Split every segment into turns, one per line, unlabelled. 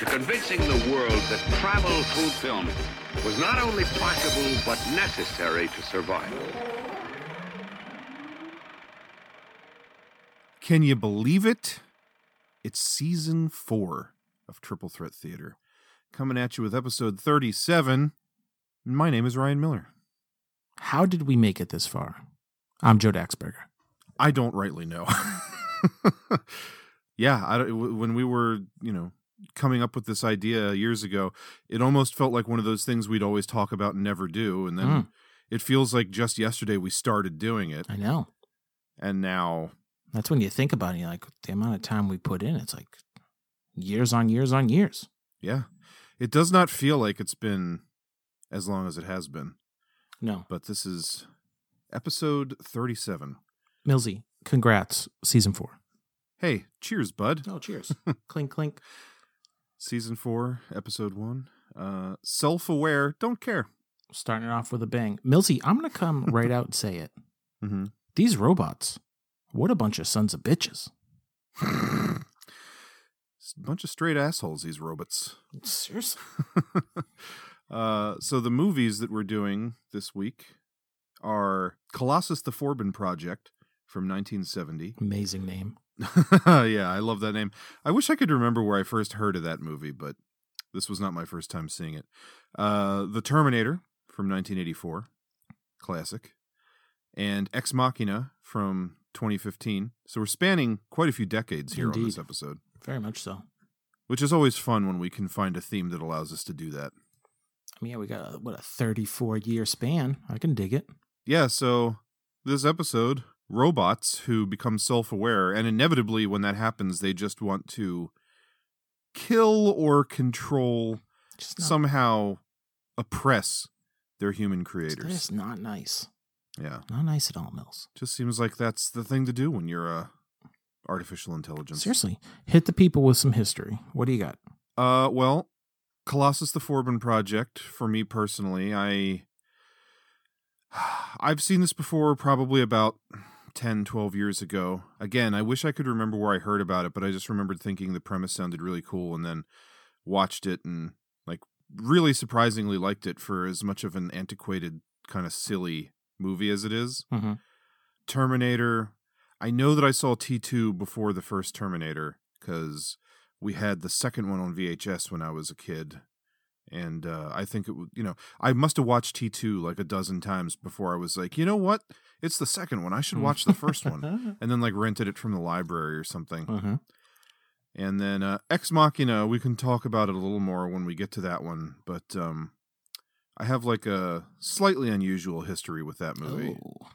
to convincing the world that travel through film was not only possible, but necessary to survive.
Can you believe it? It's season four of Triple Threat Theater. Coming at you with episode 37. My name is Ryan Miller.
How did we make it this far? I'm Joe Daxberger.
I don't rightly know. yeah, I don't, when we were, you know, coming up with this idea years ago, it almost felt like one of those things we'd always talk about and never do. And then
Mm.
it feels like just yesterday we started doing it.
I know.
And now,
That's when you think about it. You're like, the amount of time we put in, it's like years on years on years.
yeah, it does not feel like it's been as long as it has been.
No.
But this is episode 37.
Millsy, congrats. Season four.
Hey, cheers, bud.
Oh, cheers. clink, clink.
Season four, episode one. Uh, Self aware, don't care.
Starting it off with a bang. Millsy, I'm going to come right out and say it.
Mm-hmm.
These robots, what a bunch of sons of bitches.
A bunch of straight assholes, these robots.
Seriously.
uh, so the movies that we're doing this week are Colossus the Forbin Project from 1970.
Amazing name.
yeah, I love that name. I wish I could remember where I first heard of that movie, but this was not my first time seeing it. Uh, the Terminator from 1984, classic, and Ex Machina from 2015. So we're spanning quite a few decades here on this episode,
Very much so.
which is always fun when we can find a theme that allows us to do that.
I mean, yeah, we got a, what a 34 year span. I can dig it.
Yeah, so this episode, robots who become self aware, and inevitably, when that happens, they just want to kill or control,
not,
somehow oppress their human creators.
just not nice.
Yeah,
Not nice at all, Mills.
just seems like that's the thing to do when you're a artificial intelligence.
Seriously, hit the people with some history. What do you got?
Uh, well, Colossus the Forbin project for me personally, I I've seen this before probably about 10 12 years ago. Again, I wish I could remember where I heard about it, but I just remembered thinking the premise sounded really cool and then watched it and like really surprisingly liked it for as much of an antiquated kind of silly movie as it is.
Mm-hmm.
Terminator. I know that I saw T2 before the first Terminator because we had the second one on VHS when I was a kid. And uh, I think it would, you know, I must have watched T2 like a dozen times before I was like, you know what? It's the second one. I should watch the first one. And then like rented it from the library or something.
uh-huh.
And then uh, Ex Machina, we can talk about it a little more when we get to that one. But um, I have like a slightly unusual history with that movie
Oh,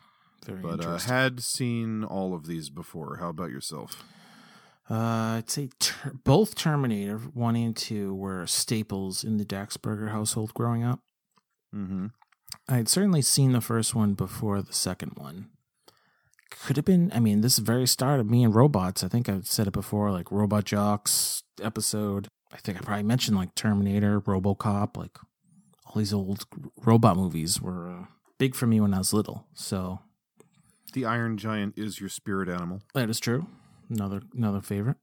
very
but uh, had seen all of these before. How about yourself?
Uh, I'd say ter- both Terminator 1 and 2 were staples in the Daxberger household growing up.
Mm-hmm.
I'd certainly seen the first one before the second one. Could have been, I mean, this very start of me and robots. I think I've said it before, like Robot Jox episode. I think I probably mentioned like Terminator, Robocop, like all these old robot movies were uh, big for me when I was little. So
The Iron Giant is your spirit animal.
That is true. Another another favorite.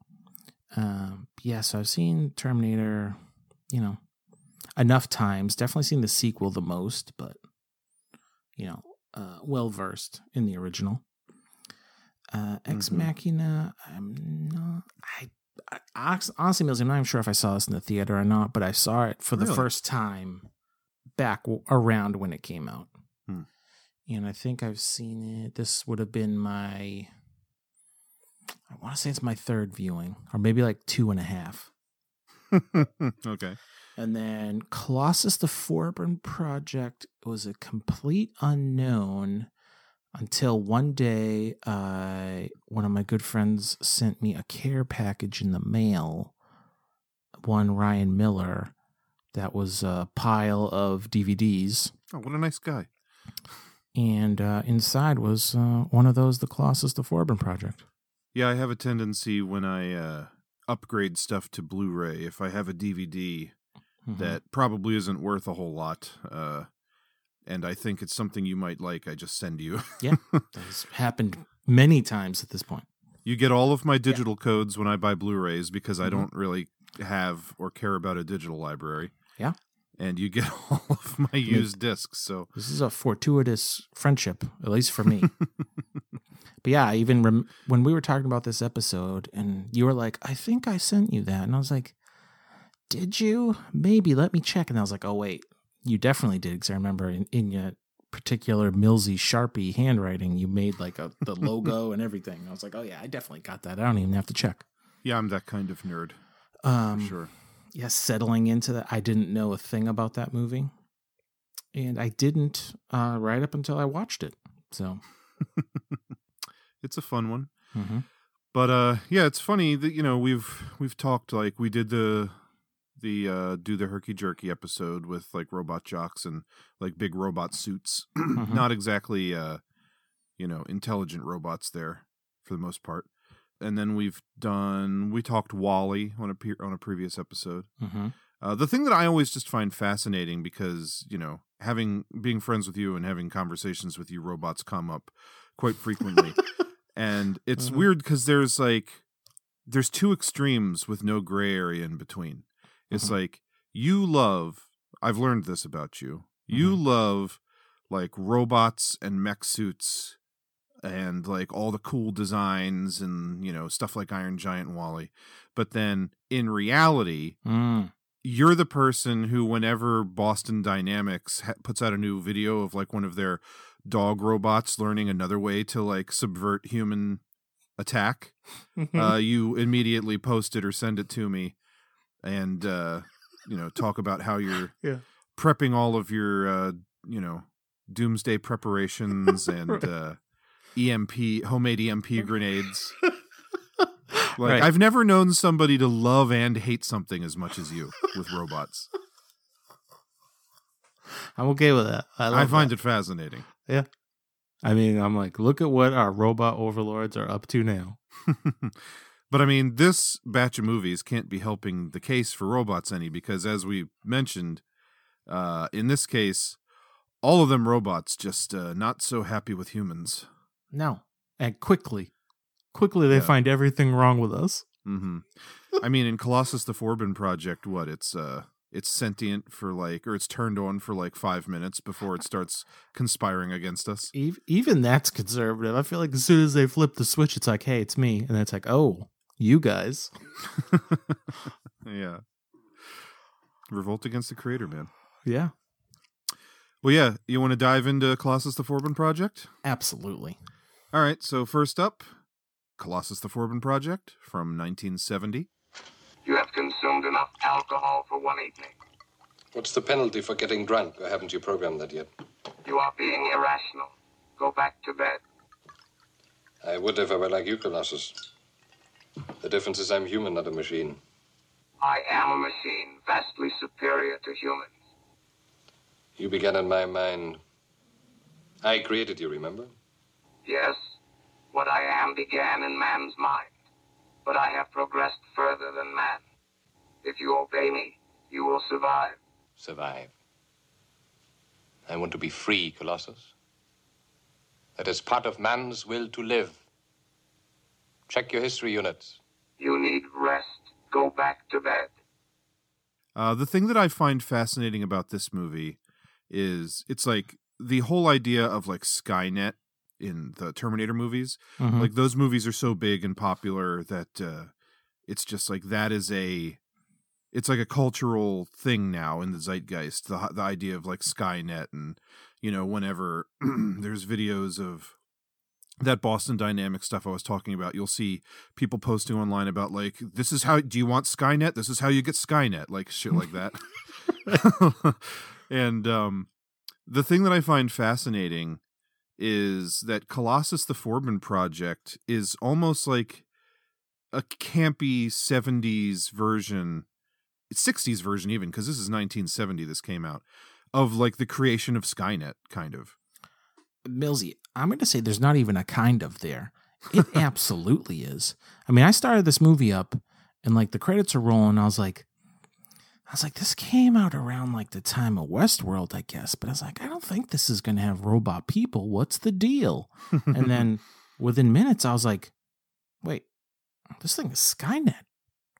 Um, yeah, so I've seen Terminator, you know, enough times. Definitely seen the sequel the most, but you know, uh, well versed in the original. Uh, Ex
Mhm.
Machina. I'm not. I, I honestly, Mills, I'm not even sure if I saw this in the theater or not, but I saw it for the
Really?
first time back w- around when it came out.
Hmm.
And I think I've seen it. This would have been my. I want to say it's my third viewing, or maybe like two and a half.
okay.
And then Colossus the Forbin Project was a complete unknown until one day uh, one of my good friends sent me a care package in the mail, one Ryan Miller, that was a pile of DVDs,
Oh, what a nice guy.
and uh, inside was uh, one of those, the Colossus the Forbin Project.
Yeah, I have a tendency when I uh, upgrade stuff to Blu-ray, if I have a DVD
Mhm.
that probably isn't worth a whole lot, uh, and I think it's something you might like, I just send you.
yeah, that's happened many times at this point.
You get all of my digital codes when I buy Blu-rays because I
Mhm.
don't really have or care about a digital library.
Yeah.
And you get all of my used discs. So
This is a fortuitous friendship, at least for me. but yeah, even rem- when we were talking about this episode, and you were like, "I think I sent you that," and I was like, "Did you? Maybe. Let me check." And I was like, "Oh wait, you definitely did," because I remember in, in your particular Millsy Sharpie handwriting, you made like a the logo and everything. I was like, "Oh yeah, I definitely got that. I don't even have to check."
yeah, I'm that kind of nerd.
Um,
sure.
yes, settling into that, I didn't know a thing about that movie, and I didn't uh, right up until I watched it. So.
It's a fun one.
hmm
But uh yeah, it's funny that you know, we've we've talked like we did the the uh do the herky jerky episode with like Robot Jox and like big robot suits.
Mhm.
Not exactly uh you know, intelligent robots there for the most part. And then we've done we talked WALL-E on a pe- on a previous episode.
hmm
Uh, the thing that I always just find fascinating because you know having being friends with you and having conversations with you, robots come up quite frequently, and it's
Mhm.
weird because there's like there's two extremes with no gray area in between. It's
Mhm.
like you love. I've learned this about you. You love like robots and mech suits and like all the cool designs and you know stuff like Iron Giant and WALL-E. But then in reality,
Mm.
you're the person who whenever boston dynamics ha- puts out a new video of like one of their dog robots learning another way to like subvert human attack uh, you immediately post it or send it to me and uh, you know talk about how you're
Yeah.
prepping all of your uh, you know doomsday preparations and
Right.
uh, emp homemade emp grenades like
Right.
I've never known somebody to love and hate something as much as you with robots.
I'm okay with that. I,
I find
that.
it fascinating.
I mean, I'm like, look at what our robot overlords are up to now.
but I mean, this batch of movies can't be helping the case for robots any because, as we mentioned, uh, in this case, all of them robots just uh, not so happy with humans.
No, and quickly, quickly they
Yeah.
find everything wrong with us.
hmm I mean, in Colossus the Forbin project, what it's uh, it's sentient for like, or it's turned on for like five minutes before it starts conspiring against us.
Even that's conservative. I feel like as soon as they flip the switch, it's like, hey, it's me, and then it's like, oh, you guys.
yeah. Revolt against the creator, man.
Yeah,
Well, yeah, you want to dive into Colossus the Forbin project?
absolutely.
All right, so first up, Colossus the Forbin project from 1970.
You have consumed enough alcohol for one evening.
What's the penalty for getting drunk, or haven't you programmed that yet?
You are being irrational. Go back to bed.
I would if I were like you, Colossus. The difference is I'm human, not a machine.
I am a machine vastly superior to humans.
You began in my mind. I created you, remember?
Yes, what I am began in man's mind, but I have progressed further than man. If you obey me, you will survive.
Survive. I want to be free, Colossus. That is part of man's will to live. Check your history units.
You need rest. Go back to bed.
Uh, the thing that I find fascinating about this movie is it's like the whole idea of like Skynet in the Terminator movies.
Mhm.
Like those movies are so big and popular that uh, it's just like that is a it's like a cultural thing now in the zeitgeist. The the idea of like Skynet and you know whenever there's videos of that Boston Dynamics stuff I was talking about, you'll see people posting online about like this is how do you want Skynet? This is how you get Skynet, like shit like that. and um the thing that I find fascinating is that Colossus the Forbin project is almost like a campy 70s version 60s version even because this is 1970 this came out of like the creation of Skynet kind of.
Millsy, I'm going to say there's not even a kind of there. It absolutely is. I mean, I started this movie up and like the credits are rolling. I was like, I was like, this came out around like the time of Westworld, I guess. But I was like, I don't think this is going to have robot people. What's the deal? and then within minutes, I was like, wait, this thing is Skynet.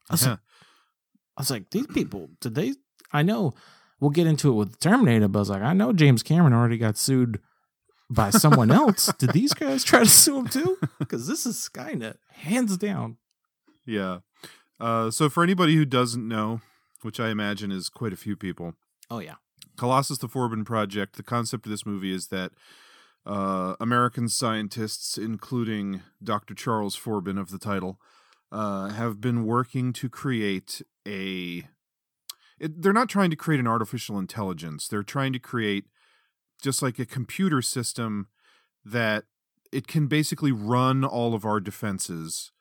I was,
Yeah.
like, I was like, these people, did they? I know we'll get into it with Terminator, but I was like, I know James Cameron already got sued by someone else. Did these guys try to sue him too? Because this is Skynet, hands down.
Yeah. Uh, so for anybody who doesn't know, which I imagine is quite a few people,
Oh yeah,
Colossus the Forbin Project, the concept of this movie is that uh, American scientists, including Dr. Charles Forbin of the title, uh, have been working to create a. It, they're not trying to create an artificial intelligence. They're trying to create just like a computer system that it can basically run all of our defenses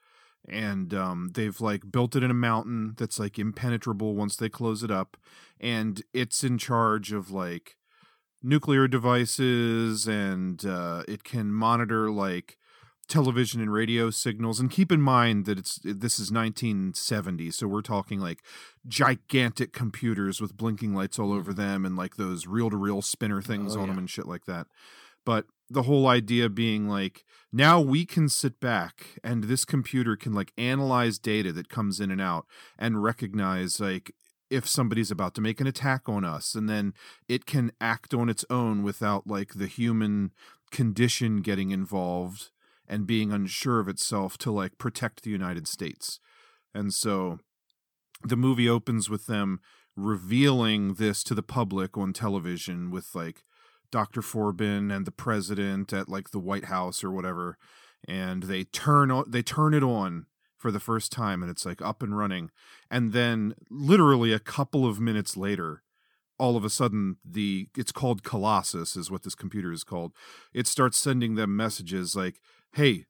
and um, they've like built it in a mountain that's like impenetrable once they close it up and it's in charge of like nuclear devices and uh, it can monitor like television and radio signals and keep in mind that it's this is 1970 so we're talking like gigantic computers with blinking lights all over them and like those reel-to-reel spinner things
Oh,
on them and shit like that but the whole idea being like now we can sit back and this computer can like analyze data that comes in and out and recognize like if somebody's about to make an attack on us and then it can act on its own without like the human condition getting involved and being unsure of itself to like protect the United States. And so the movie opens with them revealing this to the public on television with like Dr. Forbin and the president at like the White House or whatever and they turn o- they turn it on for the first time and it's like up and running and then literally a couple of minutes later all of a sudden the it's called colossus is what this computer is called it starts sending them messages like hey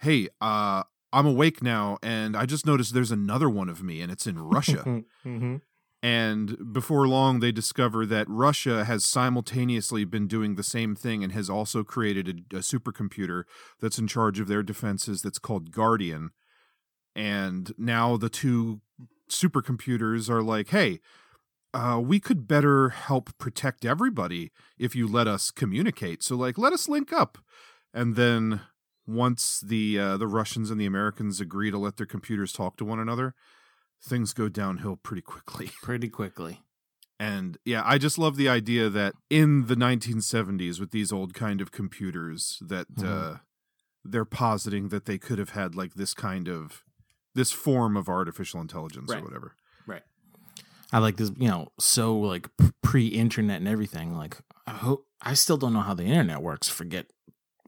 hey uh i'm awake now and i just noticed there's another one of me and it's in russia
mm-hmm.
And before long, they discover that Russia has simultaneously been doing the same thing and has also created a, a supercomputer that's in charge of their defenses that's called Guardian. And now the two supercomputers are like, hey, uh, we could better help protect everybody if you let us communicate. So, like, let us link up. And then once the uh, the Russians and the Americans agree to let their computers talk to one another, things go downhill pretty quickly.
Pretty quickly.
And yeah, I just love the idea that in the 1970s with these old kind of computers that uh,
Mhm.
they're positing that they could have had like this kind of this form of artificial intelligence
Right.
or whatever.
Right. I like this, you know, so like pre-internet and everything. Like, I hope I still don't know how the internet works. Forget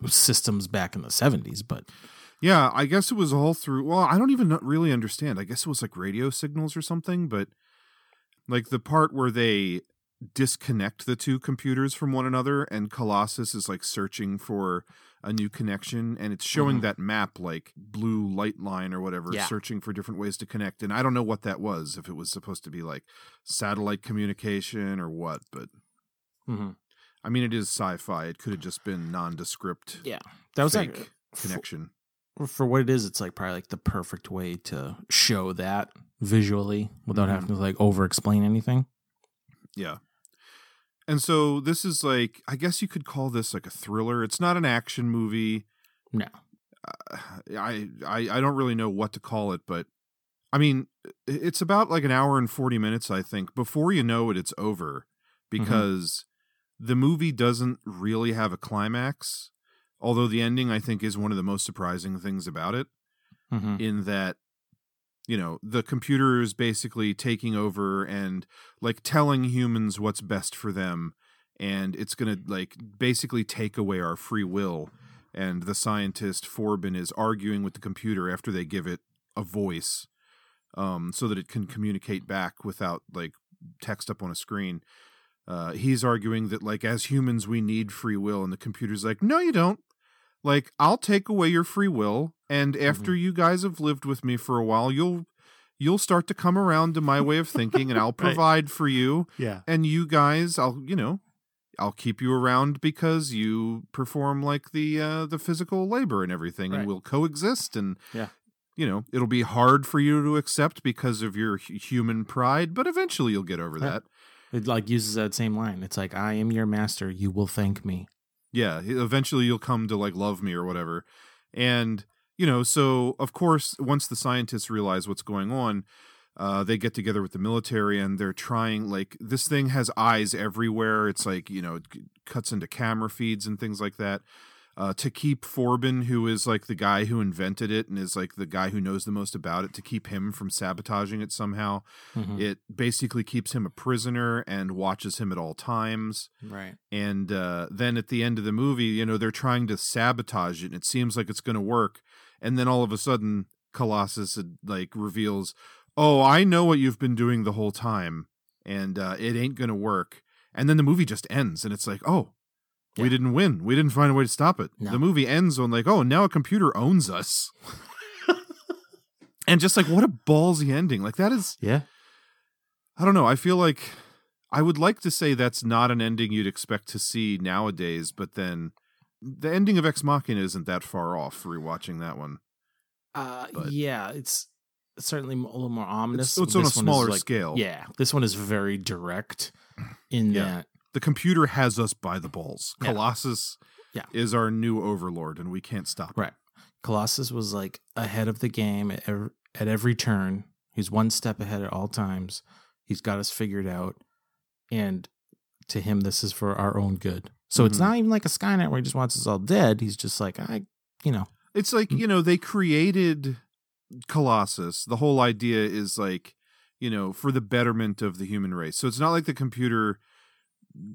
systems back in the seventies, but
Yeah, I guess it was all through. Well, I don't even really understand. I guess it was like radio signals or something, but like the part where they disconnect the two computers from one another and Colossus is like searching for a new connection and it's showing
Mhm.
that map like blue light line or whatever
Yeah.
searching for different ways to connect and I don't know what that was if it was supposed to be like satellite communication or what but
Mhm.
I mean it is sci-fi it could have just been nondescript
yeah, that was like
connection
for, what it is. It's like probably like the perfect way to show that visually without
Mhm.
having to like over-explain anything.
Yeah. And so this is like I guess you could call this like a thriller. It's not an action movie.
No.
Uh, I I I don't really know what to call it, but I mean, it's about like an hour and 40 minutes I think. Before you know it it's over because the movie doesn't really have a climax. Although the ending I think is one of the most surprising things about it
Mm-hmm.
in that you know the computer is basically taking over and like telling humans what's best for them and it's going to like basically take away our free will and the scientist Forbin is arguing with the computer after they give it a voice um so that it can communicate back without like text up on a screen uh he's arguing that like as humans we need free will and the computer's like no you don't like I'll take away your free will and after you guys have lived with me for a while you'll you'll start to come around to my way of thinking and I'll provide for you
Yeah.
and you guys I'll you know I'll keep you around because you perform like the uh the physical labor and everything
Right.
and we'll coexist and
Yeah.
you know it'll be hard for you to accept because of your hu- human pride but eventually you'll get over
Yeah.
that
It like uses that same line. It's like, I am your master. You will thank me.
Yeah eventually you'll come to like love me or whatever. And you know so of course once the scientists realize what's going on uh, they get together with the military and they're trying like this thing has eyes everywhere. It's like you know it cuts into camera feeds and things like that uh, to keep Forbin, who is like the guy who invented it and is like the guy who knows the most about it, to keep him from sabotaging it somehow.
Mhm.
It basically keeps him a prisoner and watches him at all times
Right.
and uh, then at the end of the movie, you know, they're trying to sabotage it, and it seems like it's going to work, and then all of a sudden, Colossus uh, like reveals, "Oh, I know what you've been doing the whole time, and uh, it ain't going to work." And then the movie just ends, and it's like, "Oh, we didn't win. We didn't find a way to stop it."
No.
The movie ends on like, "Oh, now a computer owns us." and just like what a ballsy ending. Like that is
Yeah.
I don't know. I feel like I would like to say that's not an ending you'd expect to see nowadays, but then the ending of Ex Machina isn't that far off. Rewatching that one,
Uh,
But-
yeah, it's certainly a little more ominous.
it's, it's on a
This one is
smaller
like-
scale.
Yeah, this one is very direct in
Yeah.
that.
The computer has us by the balls.
Yeah.
Colossus,
Yeah.
is our new overlord, and we can't stop. it.
Right. Colossus was like ahead of the game at every, at every turn. He's one step ahead at all times. He's got us figured out. And to him, this is for our own good. So it's
Mhm.
not even like a Skynet where he just wants us all dead. He's just like, I, you know,
It's like, you know, they created Colossus. The whole idea is like, you know, for the betterment of the human race. So it's not like the computer,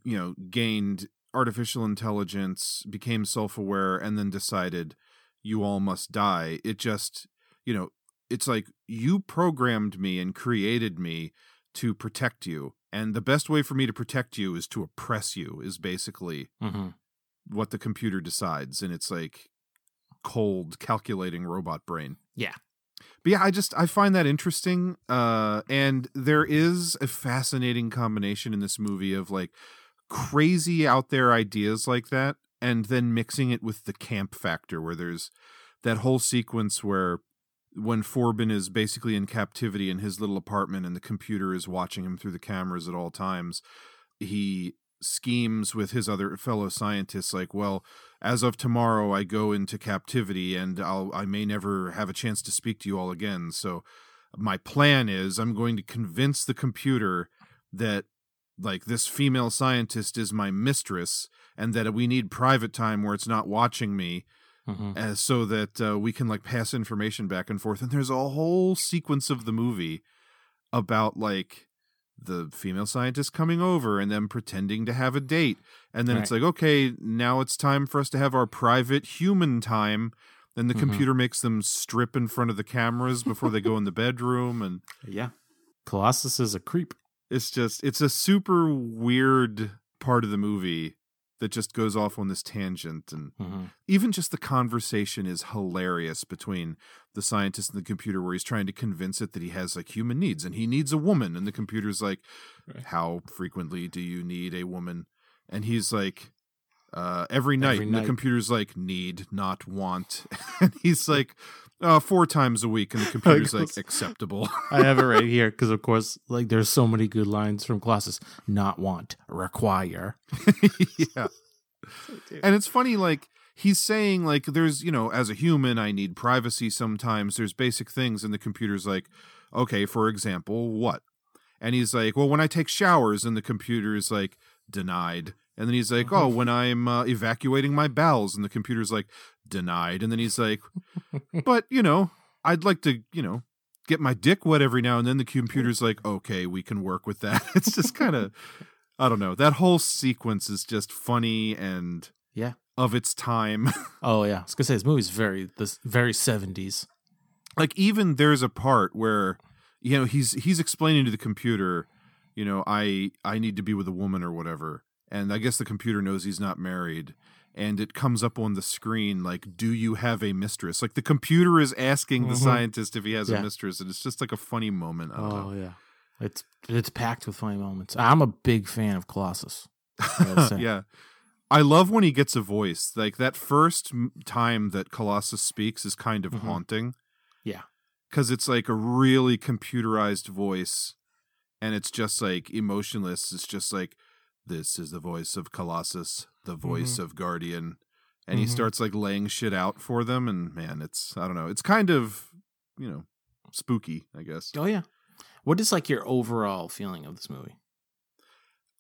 you know, gained artificial intelligence, became self aware, and then decided you all must die. It just, you know, it's like you programmed me and created me to protect you. And the best way for me to protect you is to oppress you, is basically
hmm
what the computer decides and it's like cold calculating robot brain
Yeah.
But yeah i just i find that interesting uh and there is a fascinating combination in this movie of like crazy out there ideas like that and then mixing it with the camp factor where there's that whole sequence where when Forbin is basically in captivity in his little apartment and the computer is watching him through the cameras at all times, he schemes with his other fellow scientists like, well, as of tomorrow I go into captivity and I'll I may never have a chance to speak to you all again. So my plan is I'm going to convince the computer that like this female scientist is my mistress and that we need private time where it's not watching me
hmm
as so that uh, we can like pass information back and forth. And there's a whole sequence of the movie about like the female scientist coming over and them pretending to have a date. And then it's like, okay, now it's time for us to have our private human time. Then the
Mhm.
computer makes them strip in front of the cameras before they go in the bedroom. And
Yeah. Colossus is a creep.
it's just, it's a super weird part of the movie that just goes off on this tangent. And
hmm
even just the conversation is hilarious between the scientist and the computer where he's trying to convince it that he has like human needs and he needs a woman and the computer's like
Right.
how frequently do you need a woman and he's like uh every night
Every
and the computer's like need not want and he's like uh four times a week and the computer's like acceptable
I have it right here because, of course, like there's so many good lines from Colossus. Not want, require.
yeah. And it's funny, like, he's saying, like, there's, you know, as a human, I need privacy sometimes. There's basic things. And the computer's like, okay, for example, what? And he's like, well, when I take showers, and the computer is like, denied. And then he's like, oh, when I'm uh, evacuating my bowels, and the computer's like, denied. And then he's like, but, you know, I'd like to, you know, get my dick wet every now and then. The computer's like, okay, we can work with that. It's just kind of, I don't know. That whole sequence is just funny and
Yeah.
of its time.
Oh yeah, I was gonna say this movie's very this very seventies.
like even there's a part where you know he's he's explaining to the computer, you know, I I need to be with a woman or whatever. And I guess the computer knows he's not married. and it comes up on the screen like, "Do you have a mistress?" Like the computer is asking the
Mhm.
scientist if he has
Yeah.
a mistress, and it's just like a funny moment. I don't
Oh
know.
yeah, it's it's packed with funny moments. I'm a big fan of Colossus.
yeah. I love when he gets a voice. Like that first time that Colossus speaks is kind of
Mhm.
haunting.
Yeah.
Cuz it's like a really computerized voice and it's just like emotionless. It's just like this is the voice of Colossus, the voice of Guardian. And he
Mhm.
starts like laying shit out for them and man, it's I don't know. It's kind of, you know, spooky, I guess.
Oh yeah. What is like your overall feeling of this movie?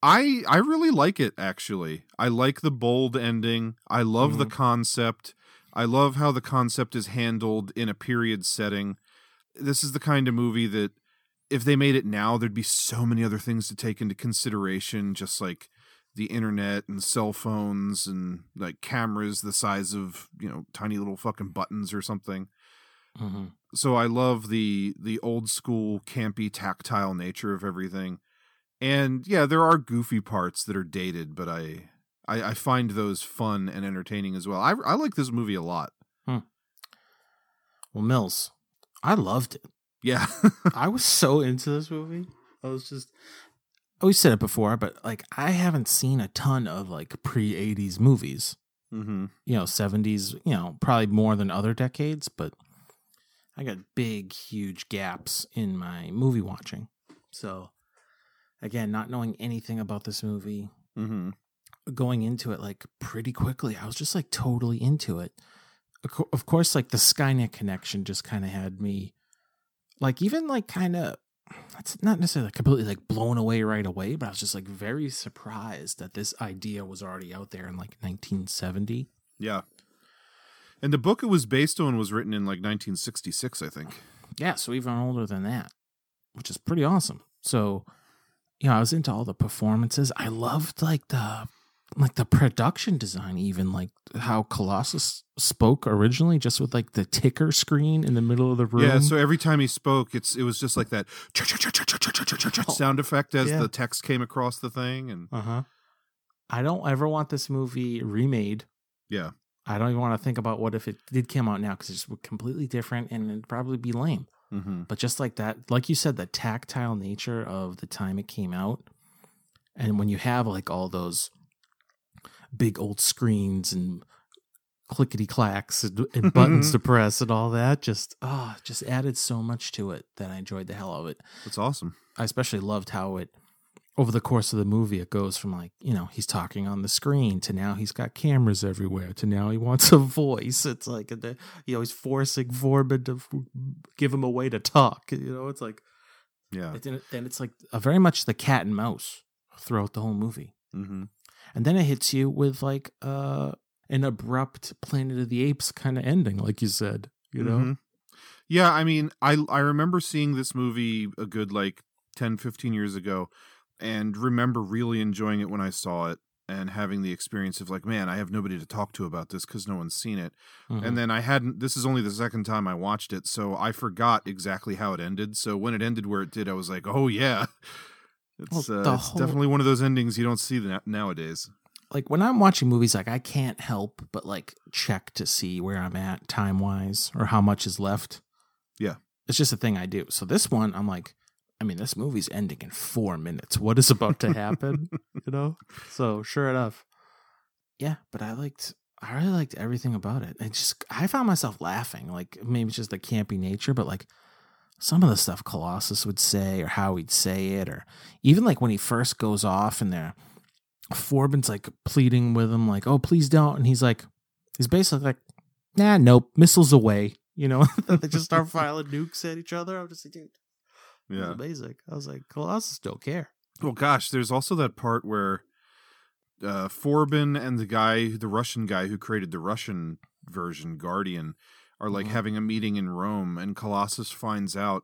I I really like it actually. I like the bold ending. I love the concept. I love how the concept is handled in a period setting. This is the kind of movie that if they made it now there'd be so many other things to take into consideration just like the internet and cell phones and like cameras the size of, you know, tiny little fucking buttons or something
Mm-hmm.
so I love the the old school campy tactile nature of everything. And yeah, there are goofy parts that are dated, but I I, I find those fun and entertaining as well. I I like this movie a lot.
Well, Mills, I loved it.
Yeah.
I was so into this movie. I was just. I always said it before, but like I haven't seen a ton of like pre '80s movies.
mm-hmm.
You know, '70s. You know, probably more than other decades, but I got big, huge gaps in my movie watching. So, again, not knowing anything about this movie,
Mm-hmm.
going into it like pretty quickly, I was just like totally into it. Of course, like the Skynet connection just kind of had me, like even like kind of, it's not necessarily completely like blown away right away, but I was just like very surprised that this idea was already out there in like 1970.
Yeah. And the book it was based on was written in like 1966, I think.
Yeah, so even older than that, which is pretty awesome. So, you know, I was into all the performances. I loved like the like the production design, even like how Colossus spoke originally, just with like the ticker screen in the middle of the room.
Yeah, so every time he spoke, it's it was just like that sound effect as
Yeah.
the text came across the thing and
uh huh. I don't ever want this movie remade.
yeah.
I don't even want to think about what if it did come out now because it's completely different and it'd probably be lame.
Mm-hmm.
But just like that, like you said, the tactile nature of the time it came out, and when you have like all those big old screens and clickety clacks and, and buttons to press and all that, just ah, just added so much to it that I enjoyed the hell out of it.
That's awesome.
I especially loved how it over the course of the movie it goes from like you know he's talking on the screen to now he's got cameras everywhere to now he wants a voice it's like a, you know he's forcing Foreman to give him a way to talk you know it's like
Yeah.
and it's like a very much the cat and mouse throughout the whole movie
Mm-hmm.
And then it hits you with like uh an abrupt Planet of the Apes kind of ending like you said you know
Mhm. Yeah, I mean, I I remember seeing this movie a good like 10 15 years ago and remember really enjoying it when I saw it and having the experience of like, man, I have nobody to talk to about this cuz no one's seen it.
Mhm.
And then I hadn't this is only the second time I watched it, so I forgot exactly how it ended. So when it ended where it did, I was like, "Oh yeah." It's,
Well,
uh, it's
whole-
definitely one of those endings you don't see na- nowadays.
like when I'm watching movies, like I can't help but like check to see where I'm at time wise or how much is left.
Yeah.
It's just a thing I do. So this one, I'm like, I mean, this movie's ending in four minutes. What is about to happen? you know? So sure enough. Yeah, but I liked I really liked everything about it. It just I found myself laughing. Like maybe it's just the campy nature, but like some of the stuff Colossus would say or how he'd say it, or even like when he first goes off and they're Forbin's like pleading with him, like, "Oh, please don't," and he's like, he's basically like, "Nah, nope, missiles away." You know, they just start filing nukes at each other. I'm just like, dude,
Yeah.
amazing. I was like, Colossus don't care.
Well, gosh, there's also that part where uh, Forbin and the guy, the Russian guy who created the Russian version, Guardian, are like
Mhm.
having a meeting in Rome, and Colossus finds out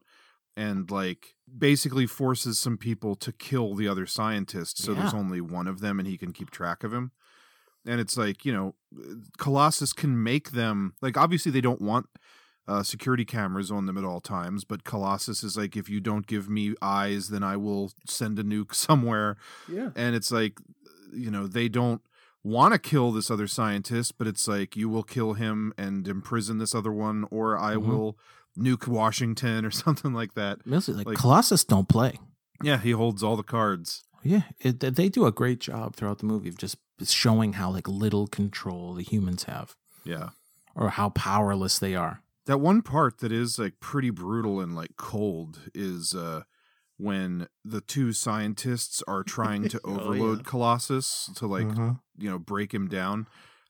and like basically forces some people to kill the other scientists. So there's only one of them, and he can keep track of him. And it's like you know, Colossus can make them like obviously they don't want uh, security cameras on them at all times. But Colossus is like, if you don't give me eyes, then I will send a nuke somewhere.
Yeah.
And it's like, you know, they don't want to kill this other scientist, but it's like you will kill him and imprison this other one, or I
Mhm.
will nuke Washington or something like that.
Mostly like,
Like-
Colossus don't play.
Yeah, he holds all the cards.
Yeah, it, they do a great job throughout the movie of just showing how like little control the humans have,
Yeah.
or how powerless they are.
That one part that is like pretty brutal and like cold is uh when the two scientists are trying to
Oh,
overload
yeah.
Colossus to like
Mhm.
you know break him down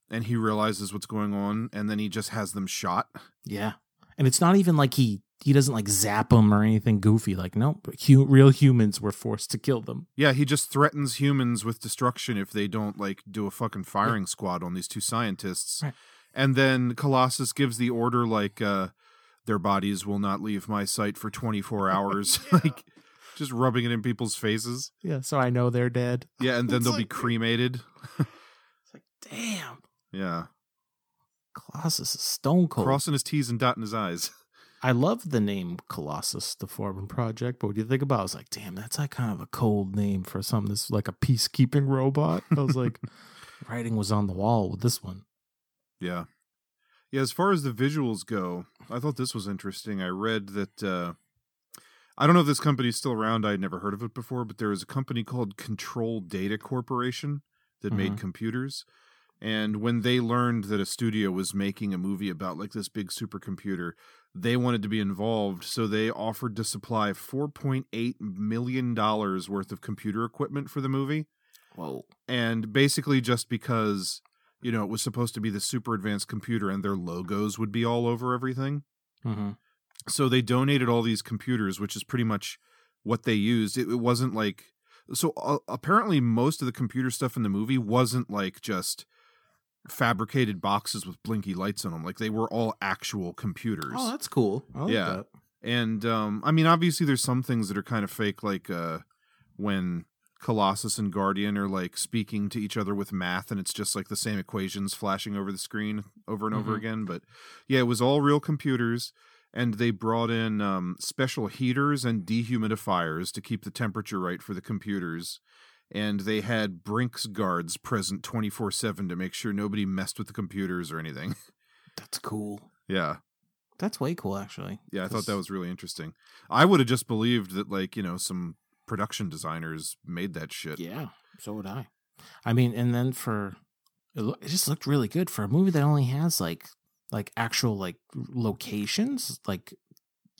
and he realizes what's going on and then he just has them shot.
Yeah, and it's not even like he he doesn't like zap them or anything goofy. Like nope, hu- real humans were forced to kill them.
Yeah, he just threatens humans with destruction if they don't like do a fucking firing squad on these two scientists.
Right.
And then Colossus gives the order like uh their bodies will not leave my sight for 24 hours. like just rubbing it in people's faces.
Yeah, so I know they're dead.
Yeah, and then they'll be cremated.
It's like damn,
Yeah.
Colossus is stone cold.
Crossing his T's and dotting his I's.
I love the name Colossus, the Forbin Project, but what do you think about? it? I was like, damn, that's like kind of a cold name for something that's like a peacekeeping robot. I was like, writing was on the wall with this one.
Yeah. Yeah, as far as the visuals go, I thought this was interesting. I read that uh I don't know if this company's still around. I had never heard of it before, but there was a company called Control Data Corporation that made
Mhm.
computers. And when they learned that a studio was making a movie about like this big supercomputer, they wanted to be involved, so they offered to supply 4.8 million dollars worth of computer equipment for the movie
Whoa.
and basically just because you know it was supposed to be the super advanced computer and their logos would be all over everything
Mm-hmm.
So they donated all these computers which is pretty much what they used it, it wasn't like so uh, apparently most of the computer stuff in the movie wasn't like just fabricated boxes with blinky lights on them like they were all actual computers
Oh, that's cool. I like
Yeah.
that.
and um i mean obviously there's some things that are kind of fake like uh when colossus and guardian are like speaking to each other with math and it's just like the same equations flashing over the screen over and over
Mhm.
again but yeah it was all real computers and they brought in um, special heaters and dehumidifiers to keep the temperature right for the computers and they had brinks guards present 24-7 to make sure nobody messed with the computers or anything
That's cool.
yeah
That's way cool, actually.
yeah, I thought that was really interesting. I would have just believed that, like, you know, some production designers made that shit.
Yeah, so would I. I mean, and then for it just looked really good for a movie that only has like like actual like locations, like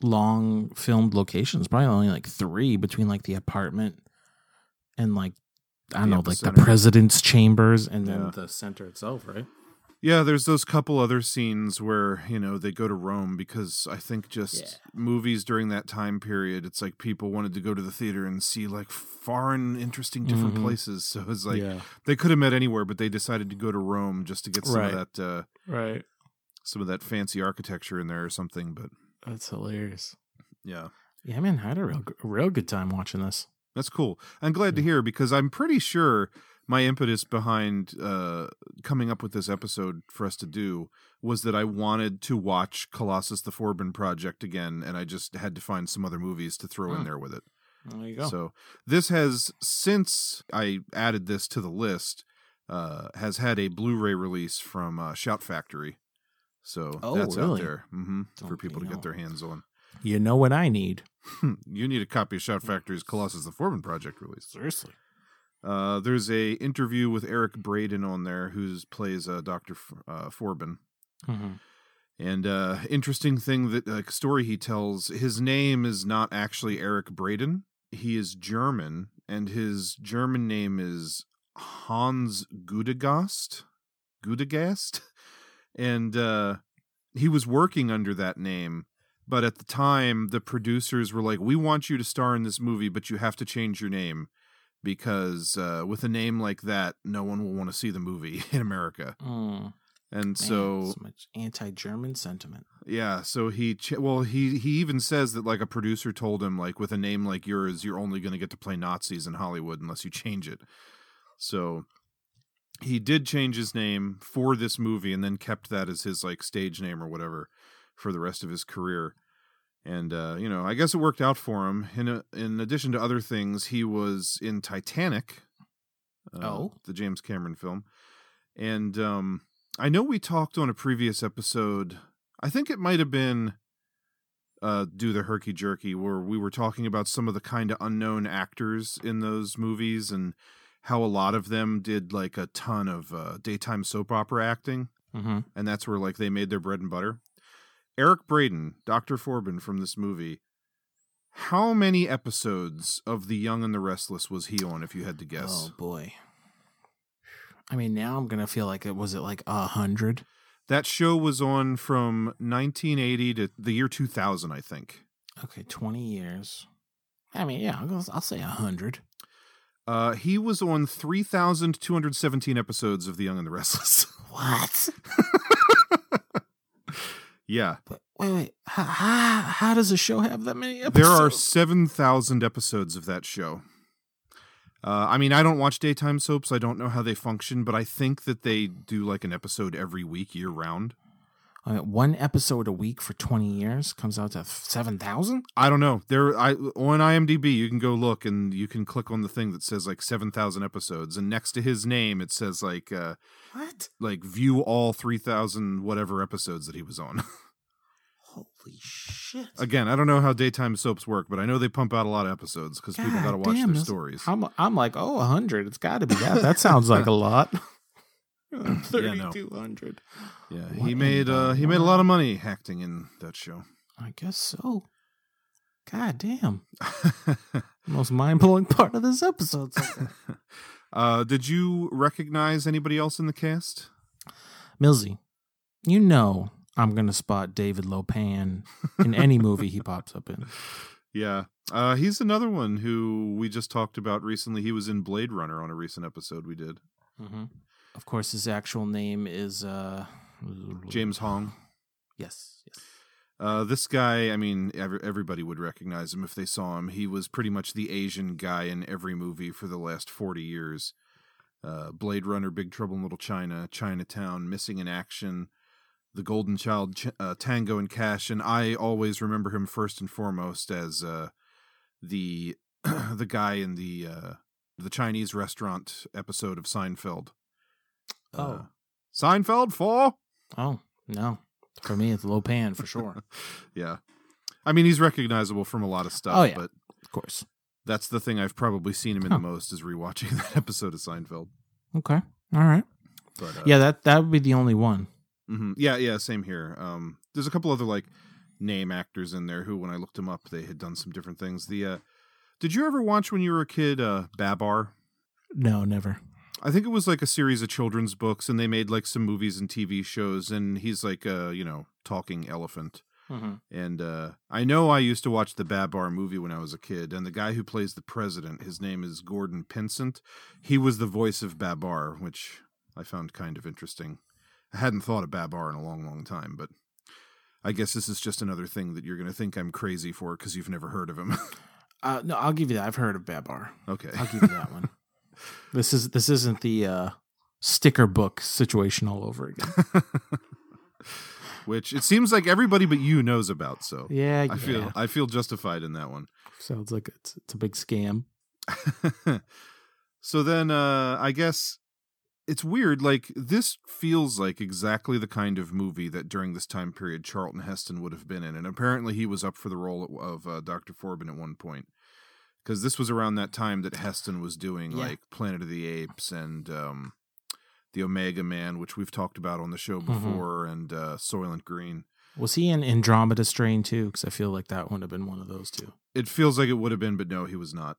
long filmed locations. Probably only like three between like the apartment and like I don't
The
know, like the president's chambers and then
Yeah.
the center itself, right?
Yeah, there's those couple other scenes where, you know, they go to Rome because I think just
Yeah.
movies during that time period, it's like people wanted to go to the theater and see like foreign, interesting, different
Mhm.
places. So it's like
yeah,
they could have met anywhere, but they decided to go to Rome just to get some
Right.
of that, uh,
right.
Some of that fancy architecture in there or something. But
That's hilarious.
yeah.
Yeah, man, I had a real real good time watching this.
That's cool. I'm glad to hear because I'm pretty sure my impetus behind uh, coming up with this episode for us to do was that I wanted to watch Colossus the Forbin Project again, and I just had to find some other movies to throw in there with it.
There you go.
So this has since I added this to the list uh, has had a Blu-ray release from uh, Shout Factory. So
Oh,
that's out
really?
there hmm for people to get their hands on.
you know what I need?
you need a copy of Shout Factory's Colossus the Forbin Project release.
Seriously.
Uh, there's a interview with Eric Braeden on there, who plays uh, Doctor F- uh, Forbin.
Mm-hmm.
And uh, interesting thing that like story he tells. His name is not actually Eric Braeden. He is German, and his German name is Hans Gudegast. Gudegast, and uh, he was working under that name. But at the time, the producers were like, "We want you to star in this movie, but you have to change your name." because uh, with a name like that, no one will want to see the movie in America.
Mm,
And
man,
so,
so much anti-German sentiment.
yeah, so he ch- well he he even says that like a producer told him like with a name like yours, you're only going to get to play Nazis in Hollywood unless you change it. So he did change his name for this movie and then kept that as his like stage name or whatever for the rest of his career. And uh, you know, I guess it worked out for him. In a, in addition to other things, he was in Titanic, uh,
Oh.
the James Cameron film, And um, I know we talked on a previous episode. I think it might have been uh, "Do the Herky Jerky," where we were talking about some of the kind of unknown actors in those movies and how a lot of them did like a ton of uh, daytime soap opera acting,
Mm-hmm.
and that's where like they made their bread and butter. Eric Braeden, Doctor Forbin from this movie. How many episodes of The Young and the Restless was he on? If you had to guess,
Oh boy. I mean, now I'm gonna feel like it was it like a hundred.
that show was on from 1980 to the year 2000, I think.
Okay, twenty years. I mean, yeah, I'll, I'll say a hundred.
Uh, he was on 3,217 episodes of The Young and the Restless.
What?
yeah.
But wait, wait. How, how, how does a show have that many episodes?
There are 7,000 episodes of that show. Uh, I mean, I don't watch daytime soaps. I don't know how they function, but I think that they do like an episode every week, year round.
Mean, one episode a week for twenty years comes out to seven thousand.
I don't know. There, I on IMDb, you can go look and you can click on the thing that says like 7,000 episodes, and next to his name, it says like uh,
What?
like view all 3,000 whatever episodes that he was on.
Holy shit!
Again, I don't know how daytime soaps work, but I know they pump out a lot of episodes because people got to watch
damn,
their stories.
I'm I'm like, oh, a hundred. It's got to be that. That sounds like a lot.
no.
Thirty-two hundred.
Yeah,
What
he made
the
uh, he made a lot of money acting in that show.
I guess so. God damn. Most mind blowing part of this episode.
uh, did you recognize anybody else in the cast?
Millsy, you know I'm gonna spot David Lo Pan in any movie he pops up in.
Yeah, uh, he's another one who we just talked about recently. He was in Blade Runner on a recent episode we did.
Mm-hmm. Of course, his actual name is uh,
James Hong.
Yes, yes.
Uh, this guy, I mean, every, everybody would recognize him if they saw him. He was pretty much the Asian guy in every movie for the last 40 years. Uh, Blade Runner, Big Trouble in Little China, Chinatown, Missing in Action, The Golden Child, Ch- uh, Tango and Cash, and I always remember him first and foremost as uh, the the guy in the uh, the Chinese restaurant episode of Seinfeld.
Oh.
Uh, Seinfeld four.
Oh no, for me it's Lo Pan for sure.
yeah. I mean, he's recognizable from a lot of stuff,
Oh, yeah.
but
of course.
that's the thing I've probably seen him in
Huh.
the most is rewatching that episode of Seinfeld.
Okay, all right.
But uh,
Yeah, that that would be the only one.
mhm. yeah, yeah, same here. Um, there's a couple other like name actors in there who, when I looked them up, they had done some different things. The uh, did you ever watch when you were a kid, uh, Babar?
No, never.
I think it was like a series of children's books, and they made like some movies and TV shows. And he's like a you know talking elephant.
Mm-hmm.
And uh, I know I used to watch the Babar movie when I was a kid, and the guy who plays the president, his name is Gordon Pinsent. He was the voice of Babar, which I found kind of interesting. I hadn't thought of Babar in a long, long time, but I guess this is just another thing that you're going to think I'm crazy for because you've never heard of him.
Uh, no, I'll give you that. I've heard of Babar.
okay.
I'll give you that one. This is this isn't the uh, sticker book situation all over again.
which it seems like everybody but you knows about. So
Yeah,
I feel I feel justified in that one.
sounds like it's it's a big scam.
so then uh I guess it's weird like this feels like exactly the kind of movie that during this time period Charlton Heston would have been in and apparently he was up for the role of uh, Dr. Forbin at one point cuz this was around that time that Heston was doing
Yeah.
like Planet of the Apes and um the Omega Man which we've talked about on the show
Mhm.
before and uh Soylent Green
Was he in Andromeda Strain too? Because I feel like that would have been one of those two.
it feels like it would have been but no he was not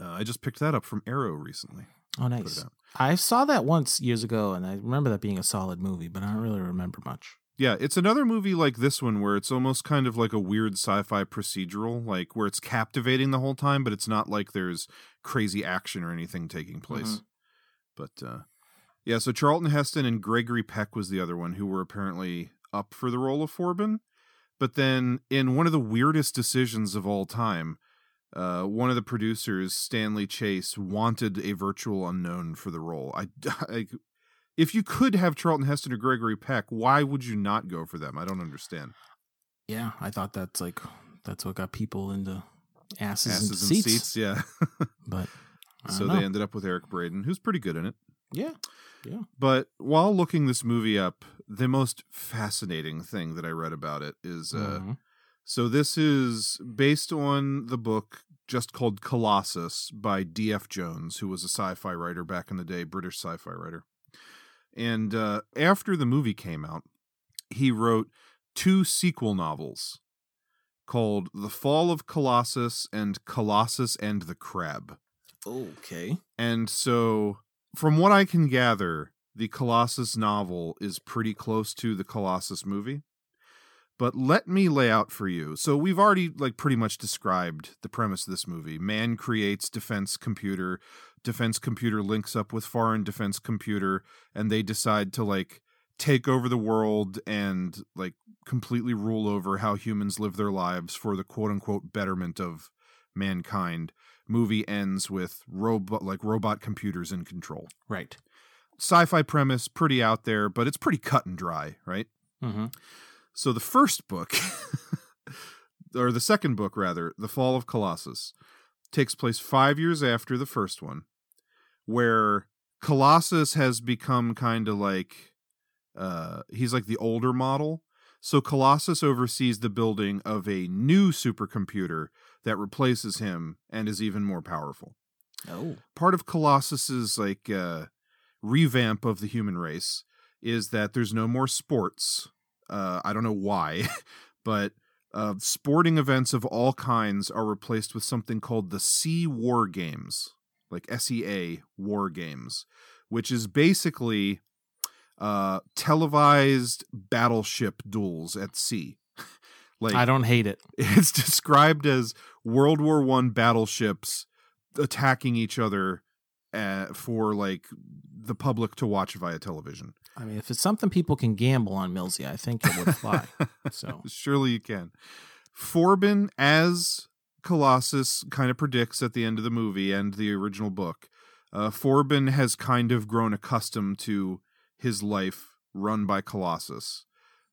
uh, I just picked that up from Arrow recently
Oh, nice. I saw that once years ago, and I remember that being a solid movie, but I don't really remember much.
Yeah, it's another movie like this one where it's almost kind of like a weird sci-fi procedural, like where it's captivating the whole time, but it's not like there's crazy action or anything taking place. But uh yeah, so Charlton Heston and Gregory Peck was the other one who were apparently up for the role of Forbin. But then in one of the weirdest decisions of all time, uh, one of the producers, Stanley Chase, wanted a virtual unknown for the role. I, I if you could have Charlton Heston or Gregory Peck, why would you not go for them? I don't understand.
Yeah, I thought that's like that's what got people into asses,
Asses
and
and
seats.
seats, yeah.
But
so they ended up with Eric Braeden, who's pretty good in it.
Yeah. Yeah.
But while looking this movie up, the most fascinating thing that I read about it is uh,
Mhm.
so this is based on the book just called Colossus by D.F. Jones, who was a sci fi writer back in the day, British sci fi writer. And uh, after the movie came out, he wrote two sequel novels called The Fall of Colossus and Colossus and the Crab.
Okay.
And so, from what I can gather, the Colossus novel is pretty close to the Colossus movie. But let me lay out for you. So we've already like pretty much described the premise of this movie. Man creates defense computer, defense computer links up with foreign defense computer and they decide to like take over the world and like completely rule over how humans live their lives for the quote unquote betterment of mankind movie ends with robot like robot computers in control.
Right.
Sci-fi premise pretty out there, but it's pretty cut and dry, right?
Mm-hmm.
So the first book or the second book rather, The Fall of Colossus takes place 5 years after the first one where Colossus has become kind of like uh he's like the older model. So Colossus oversees the building of a new supercomputer that replaces him and is even more powerful.
Oh.
Part of Colossus's like uh revamp of the human race is that there's no more sports. Uh I don't know why, but uh, sporting events of all kinds are replaced with something called the Sea War Games, like SEA War Games, which is basically uh, televised battleship duels at sea. like
I don't hate it.
it's described as World War One battleships attacking each other uh, for like the public to watch via television.
I mean, if it's something people can gamble on, Millsy, I think it would fly. so
surely you can. Forbin as Colossus kind of predicts at the end of the movie and the original book. Uh, Forbin has kind of grown accustomed to his life run by Colossus.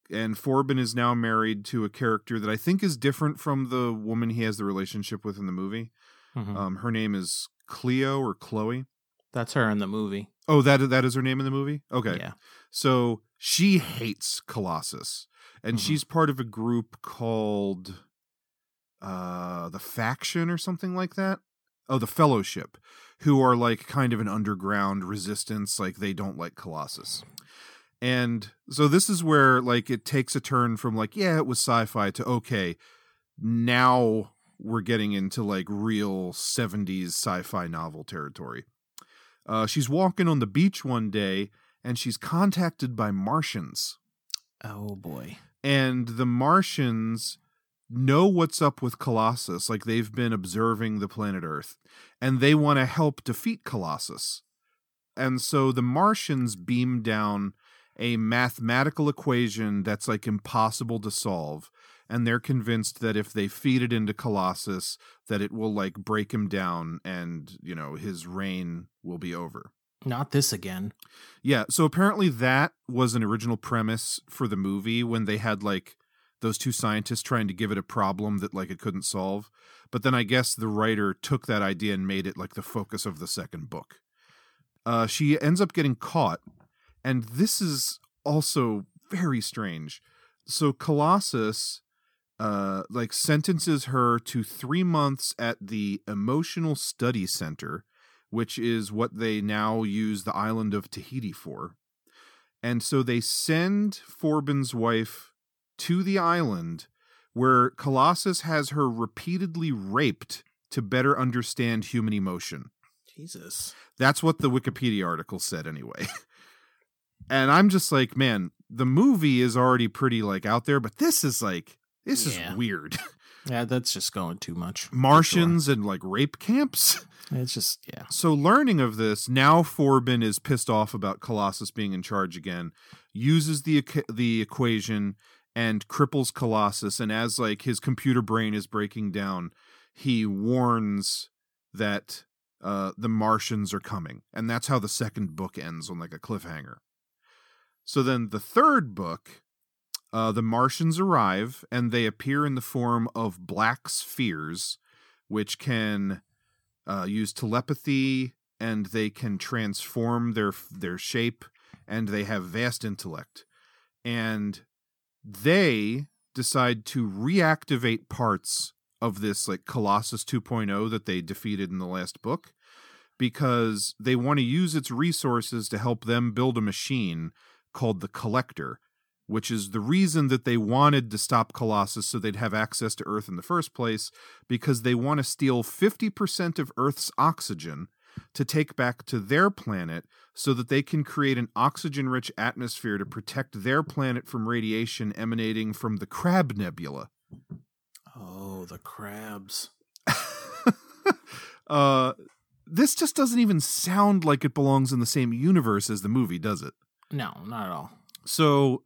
And Forbin is now married to a character that I think is different from the woman he has the relationship with in the movie.
Mhm.
Um, her name is Cleo or Chloe.
that's her in the movie.
Oh, that that is her name in the movie. Okay,
Yeah.
so she hates Colossus, and
Mhm.
she's part of a group called uh the Faction or something like that. Oh, the Fellowship, who are like kind of an underground resistance. Like they don't like Colossus. And so this is where like it takes a turn from like yeah it was sci-fi to okay now we're getting into like real 70s sci-fi novel territory. Uh, she's walking on the beach one day and she's contacted by Martians.
Oh boy.
And the Martians know what's up with Colossus. Like they've been observing the planet Earth and they want to help defeat Colossus. And so the Martians beam down a mathematical equation that's like impossible to solve. And they're convinced that if they feed it into Colossus, that it will like break him down and, you know, his reign will be over.
Not this again.
Yeah, so apparently that was an original premise for the movie when they had like those two scientists trying to give it a problem that like it couldn't solve. But then I guess the writer took that idea and made it like the focus of the second book. Uh she ends up getting caught and this is also very strange. So Colossus uh like sentences her to 3 months at the Emotional Study Center which is what they now use the island of Tahiti for. And so they send Forbin's wife to the island where Colossus has her repeatedly raped to better understand human emotion.
Jesus.
That's what the Wikipedia article said anyway. and I'm just like, man, the movie is already pretty like out there, but this is like this
Yeah.
is weird.
Yeah, that's just going too much.
Martians and like rape camps.
It's just yeah.
So, learning of this, now Forbin is pissed off about Colossus being in charge again, uses the the equation and cripples Colossus. And as like his computer brain is breaking down, he warns that uh, the Martians are coming, and that's how the second book ends on like a cliffhanger. So then the third book, uh, the Martians arrive and they appear in the form of black spheres, which can uh, use telepathy and they can transform their their shape and they have vast intellect. And they decide to reactivate parts of this like Colossus 2.0 that they defeated in the last book because they want to use its resources to help them build a machine called the Collector, which is the reason that they wanted to stop Colossus so they'd have access to Earth in the first place, because they want to steal 50% of Earth's oxygen to take back to their planet so that they can create an oxygen rich atmosphere to protect their planet from radiation emanating from the Crab Nebula.
Oh, the crabs.
uh, this just doesn't even sound like it belongs in the same universe as the movie, does it?
No, not at all.
So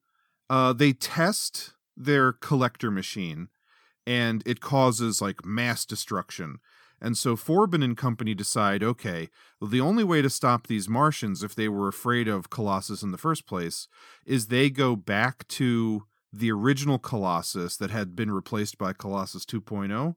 uh, they test their collector machine and it causes like mass destruction. And so Forbin and company decide okay, well, the only way to stop these Martians, if they were afraid of Colossus in the first place, is they go back to the original Colossus that had been replaced by Colossus 2.0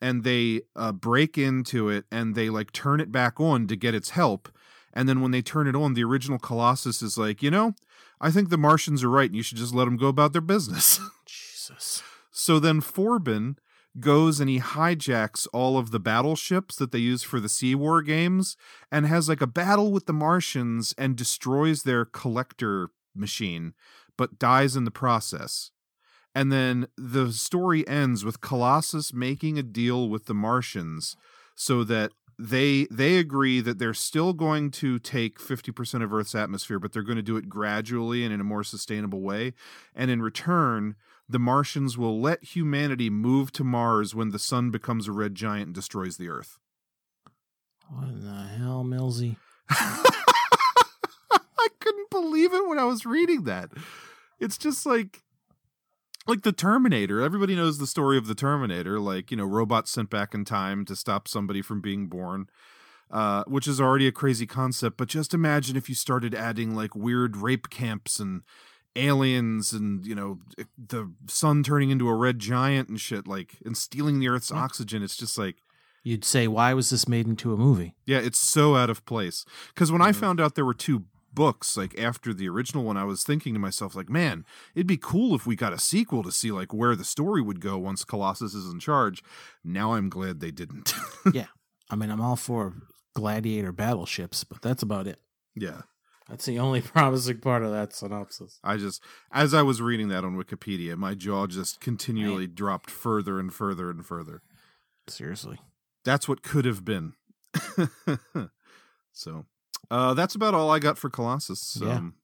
and they uh, break into it and they like turn it back on to get its help. And then when they turn it on, the original Colossus is like, you know, I think the Martians are right and you should just let them go about their business.
Jesus.
So then Forbin goes and he hijacks all of the battleships that they use for the Sea War games and has like a battle with the Martians and destroys their collector machine, but dies in the process. And then the story ends with Colossus making a deal with the Martians so that they they agree that they're still going to take 50% of Earth's atmosphere, but they're going to do it gradually and in a more sustainable way. And in return, the Martians will let humanity move to Mars when the sun becomes a red giant and destroys the Earth.
What in the hell, Millsy?
I couldn't believe it when I was reading that. It's just like like the Terminator. Everybody knows the story of the Terminator, like, you know, robots sent back in time to stop somebody from being born. Uh, which is already a crazy concept, but just imagine if you started adding like weird rape camps and aliens and you know the sun turning into a red giant and shit like and stealing the earth's oxygen it's just like
You'd say, why was this made into a movie?
yeah it's so out of place because when i mm-hmm. found out there were two books like after the original one i was thinking to myself like man it'd be cool if we got a sequel to see like where the story would go once colossus is in charge now i'm glad they didn't
yeah. I mean, I'm all for gladiator battleships, but that's about it.
yeah
That's the only promising part of that synopsis.
I just, as I was reading that on Wikipedia, my jaw just continually dropped further and further and further.
Seriously.
That's what could have been. so, uh, that's about all I got for Colossus.
Yeah.
Um,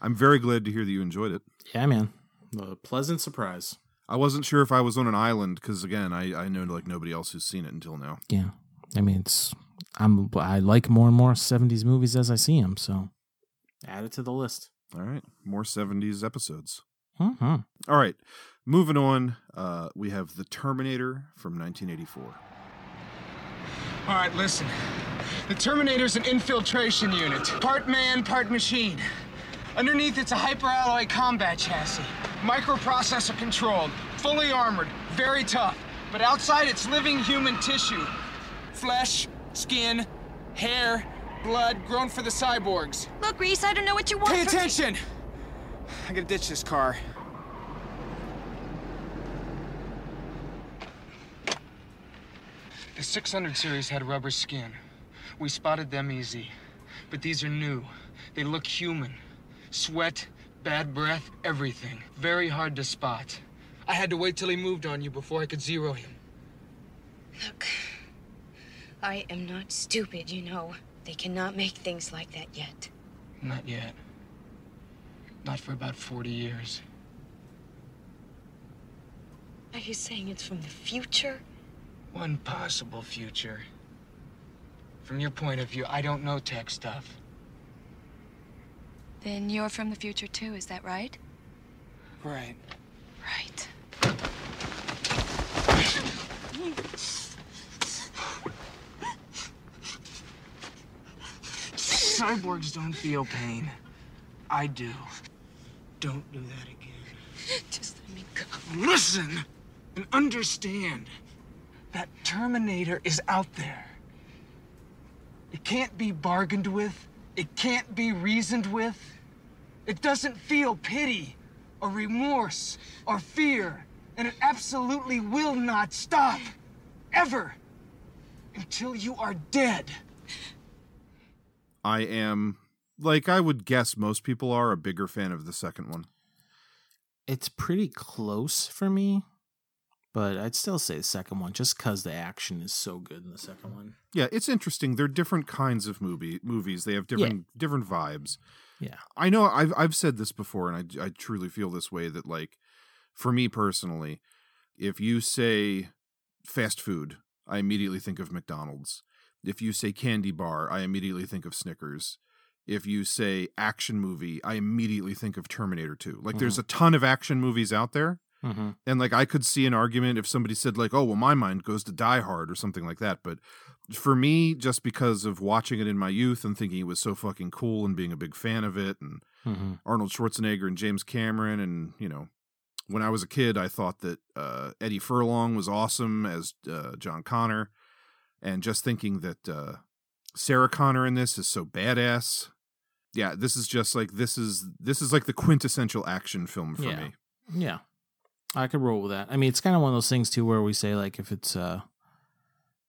I'm very glad to hear that you enjoyed it.
Yeah, man. A pleasant surprise.
I wasn't sure if I was on an island because, again, I, I know like nobody else who's seen it until now.
Yeah. I mean, it's I'm I like more and more 70s movies as I see them, so add it to the list.
All right, more 70s episodes.
Mm-hmm.
All right, moving on. Uh, we have The Terminator from 1984.
All right, listen. The Terminator's an infiltration unit. Part man, part machine. Underneath, it's a hyperalloy combat chassis. Microprocessor controlled. Fully armored. Very tough. But outside, it's living human tissue. Flesh, skin, hair, blood grown for the cyborgs.
Look, Reese, I don't know what you want
Pay attention! I gotta ditch this car. The 600 series had rubber skin. We spotted them easy. But these are new. They look human. Sweat, bad breath, everything. Very hard to spot. I had to wait till he moved on you before I could zero him.
Look, I am not stupid, you know. They cannot make things like that yet.
Not yet. Not for about 40 years.
Are you saying it's from the future?
One possible future. From your point of view, I don't know tech stuff.
Then you're from the future too, is that right?
Right.
Right.
Cyborgs don't feel pain. I do. Don't do that again.
Just let me go.
Listen and understand that Terminator is out there. It can't be bargained with. It can't be reasoned with. It doesn't feel pity or remorse or fear. And it absolutely will not stop. Ever. Until you are dead.
I am, like I would guess most people are, a bigger fan of the second one.
It's pretty close for me, but I'd still say the second one just because the action is so good in the second one.
Yeah, it's interesting. They're different kinds of movie movies. They have different different vibes.
Yeah.
I know I've I've said this before, and I I truly feel this way that like, for me personally, if you say fast food, I immediately think of McDonald's. If you say candy bar, I immediately think of Snickers. If you say action movie, I immediately think of Terminator 2. Like there's a ton of action movies out there.
Mm-hmm.
And like I could see an argument if somebody said like, "Oh, well my mind goes to Die Hard" or something like that, but for me just because of watching it in my youth and thinking it was so fucking cool and being a big fan of it and
Mm-hmm.
Arnold Schwarzenegger and James Cameron and, you know, when I was a kid, I thought that uh, Eddie Furlong was awesome as uh, John Connor, and just thinking that uh, Sarah Connor in this is so badass. Yeah, this is just like this is this is like the quintessential action film for
Yeah.
me.
Yeah. I could roll with that. I mean, it's kind of one of those things too where we say like if it's uh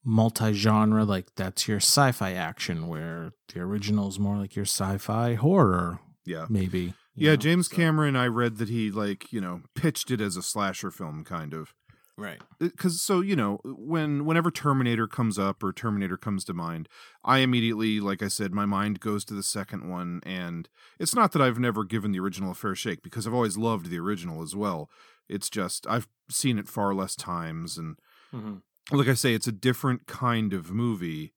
multi-genre like that's your sci-fi action where the original is more like your sci-fi horror
Yeah,
maybe.
yeah.
know,
James
so-
Cameron, I read that he like you know pitched it as a slasher film, kind of.
Right.
because so you know when whenever terminator comes up or terminator comes to mind i immediately like i said my mind goes to the second one and it's not that i've never given the original a fair shake because i've always loved the original as well it's just i've seen it far less times and
Mm-hmm.
like i say it's a different kind of movie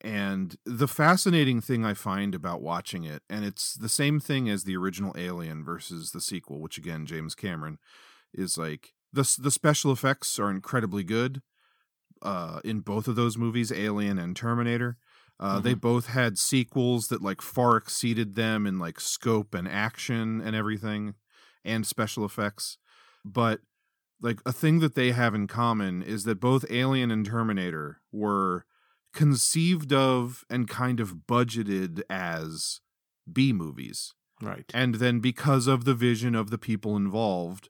and the fascinating thing i find about watching it and it's the same thing as the original alien versus the sequel which again james cameron is like the the special effects are incredibly good uh in both of those movies alien and terminator. Uh they both had sequels that like far exceeded them in like scope and action and everything and special effects. But like a thing that they have in common is that both alien and terminator were conceived of and kind of budgeted as b movies.
Right.
and then because of the vision of the people involved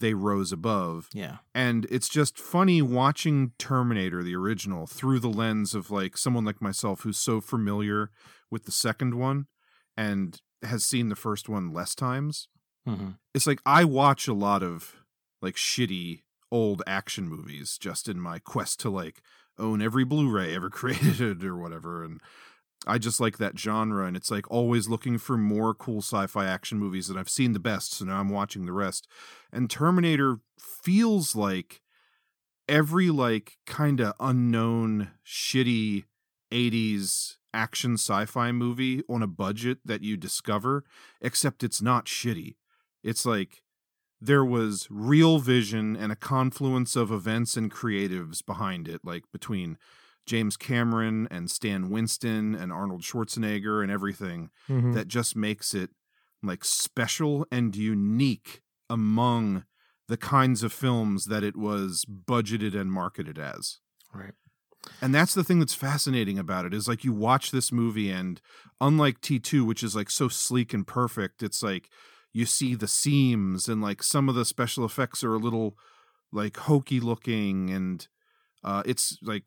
they rose above
Yeah.
and it's just funny watching terminator the original through the lens of like someone like myself who's so familiar with the second one and has seen the first one less times
Mm-hmm.
it's like i watch a lot of like shitty old action movies just in my quest to like own every blu-ray ever created or whatever and I just like that genre, and it's like always looking for more cool sci-fi action movies, and I've seen the best, so now I'm watching the rest. And Terminator feels like every like kind of unknown, shitty '80s action sci-fi movie on a budget that you discover, except it's not shitty. It's like there was real vision and a confluence of events and creatives behind it, like between James Cameron and Stan Winston and Arnold Schwarzenegger and everything
Mm-hmm.
that just makes it like special and unique among the kinds of films that it was budgeted and marketed as.
Right.
And that's the thing that's fascinating about it is like you watch this movie and unlike T2 which is like so sleek and perfect, it's like you see the seams and like some of the special effects are a little like hokey looking and uh it's like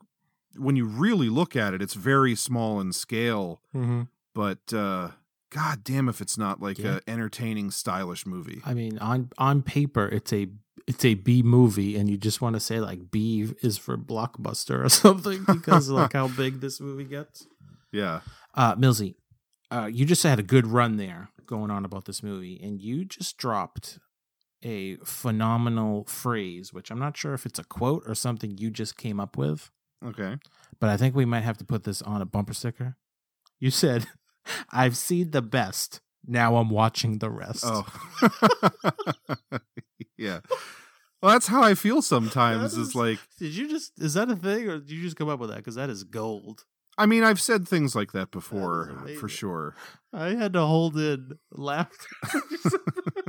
when you really look at it it's very small in scale
Mm-hmm.
but uh god damn if it's not like
Yeah.
a entertaining stylish movie
I mean, on on paper, it's a it's a B movie, and you just want to say like B is for blockbuster or something because like how big this movie gets.
yeah
Uh, Millsy, uh, you just had a good run there going on about this movie, and you just dropped a phenomenal phrase, which I'm not sure if it's a quote or something you just came up with,
okay
but I think we might have to put this on a bumper sticker. You said, "I've seen the best. Now I'm watching the rest."
oh yeah well that's how i feel sometimes
That
is
is-
like
Did you just is that a thing or did you just come up with that? Because that is gold.
i mean i've said things like that before
amazing.
for sure
I had to hold in laughter.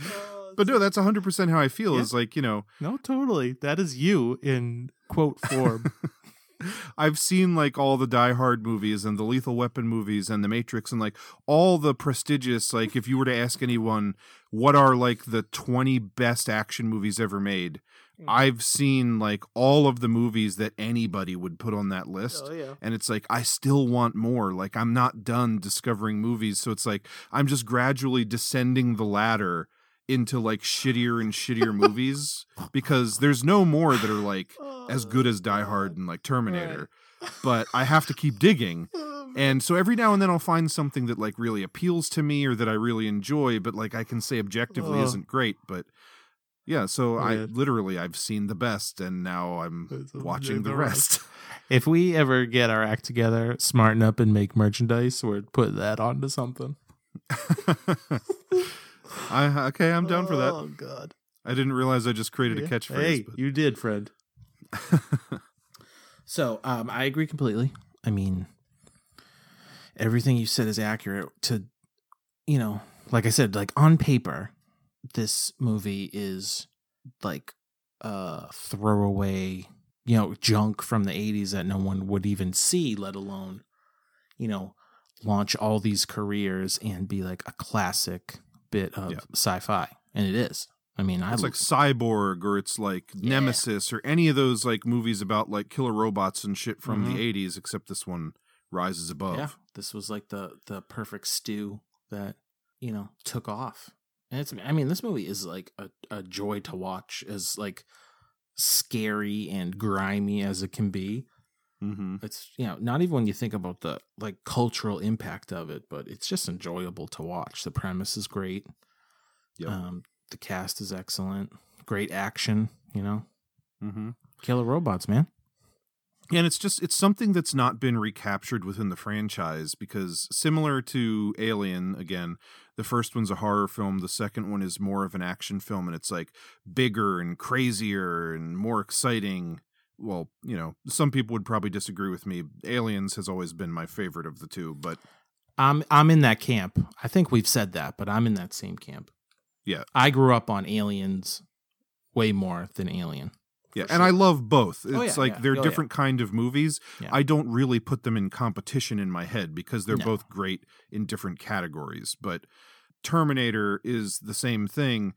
Oh,
but no that's 100% how i feel
Yeah.
is like you know
no, totally. That is you in quote form.
I've seen like all the Die Hard movies and the Lethal Weapon movies and the Matrix and like all the prestigious like if you were to ask anyone what are like the 20 best action movies ever made. I've seen like all of the movies that anybody would put on that list.
Oh, yeah.
And it's like I still want more. Like I'm not done discovering movies, so it's like I'm just gradually descending the ladder into like shittier and shittier movies because there's no more that are like as good as Die Hard and like Terminator. But I have to keep digging. And so every now and then I'll find something that like really appeals to me or that I really enjoy, but like I can say objectively
Oh.
isn't great. But yeah, so I literally I've seen the best and now I'm watching the rest.
If we ever get our act together, smarten up and make merchandise, we're put that onto something.
I okay, I'm down for that.
Oh God.
I didn't realize I just created a catchphrase.
Hey,
but-
you did, friend. so, um, I agree completely. I mean, everything you said is accurate. To, you know, like I said, like on paper, this movie is like a throwaway, you know, junk from the '80s that no one would even see, let alone, you know, launch all these careers and be like a classic bit of
Yeah.
sci-fi, and it is. I mean, I
it's like Cyborg or it's like Nemesis or any of those like movies about like killer robots and shit from
Mhm.
the 80s except this one rises above.
Yeah, this was like the the perfect stew that you know took off. And it's I mean this movie is like a, a joy to watch as like scary and grimy as it can be.
Mm-hmm.
It's you know not even when you think about the like cultural impact of it, but it's just enjoyable to watch. The premise is great.
Yep.
Um, the cast is excellent. Great action. You know,
Mm-hmm.
killer robots, man.
And it's just it's something that's not been recaptured within the franchise because similar to Alien again, the first one's a horror film, the second one is more of an action film and it's like bigger and crazier and more exciting. Well, you know, some people would probably disagree with me. Aliens has always been my favorite of the two, but
I'm I'm in that camp. I think we've said that, but I'm in that same camp.
yeah,
I grew up on Aliens way more than Alien.
Yeah, and
sure.
I love both. It's
Oh, yeah,
like
yeah.
they're
Oh, yeah.
different kind of movies.
Yeah.
I don't really put them in competition in my head because they're
No.
both great in different categories. But Terminator is the same thing.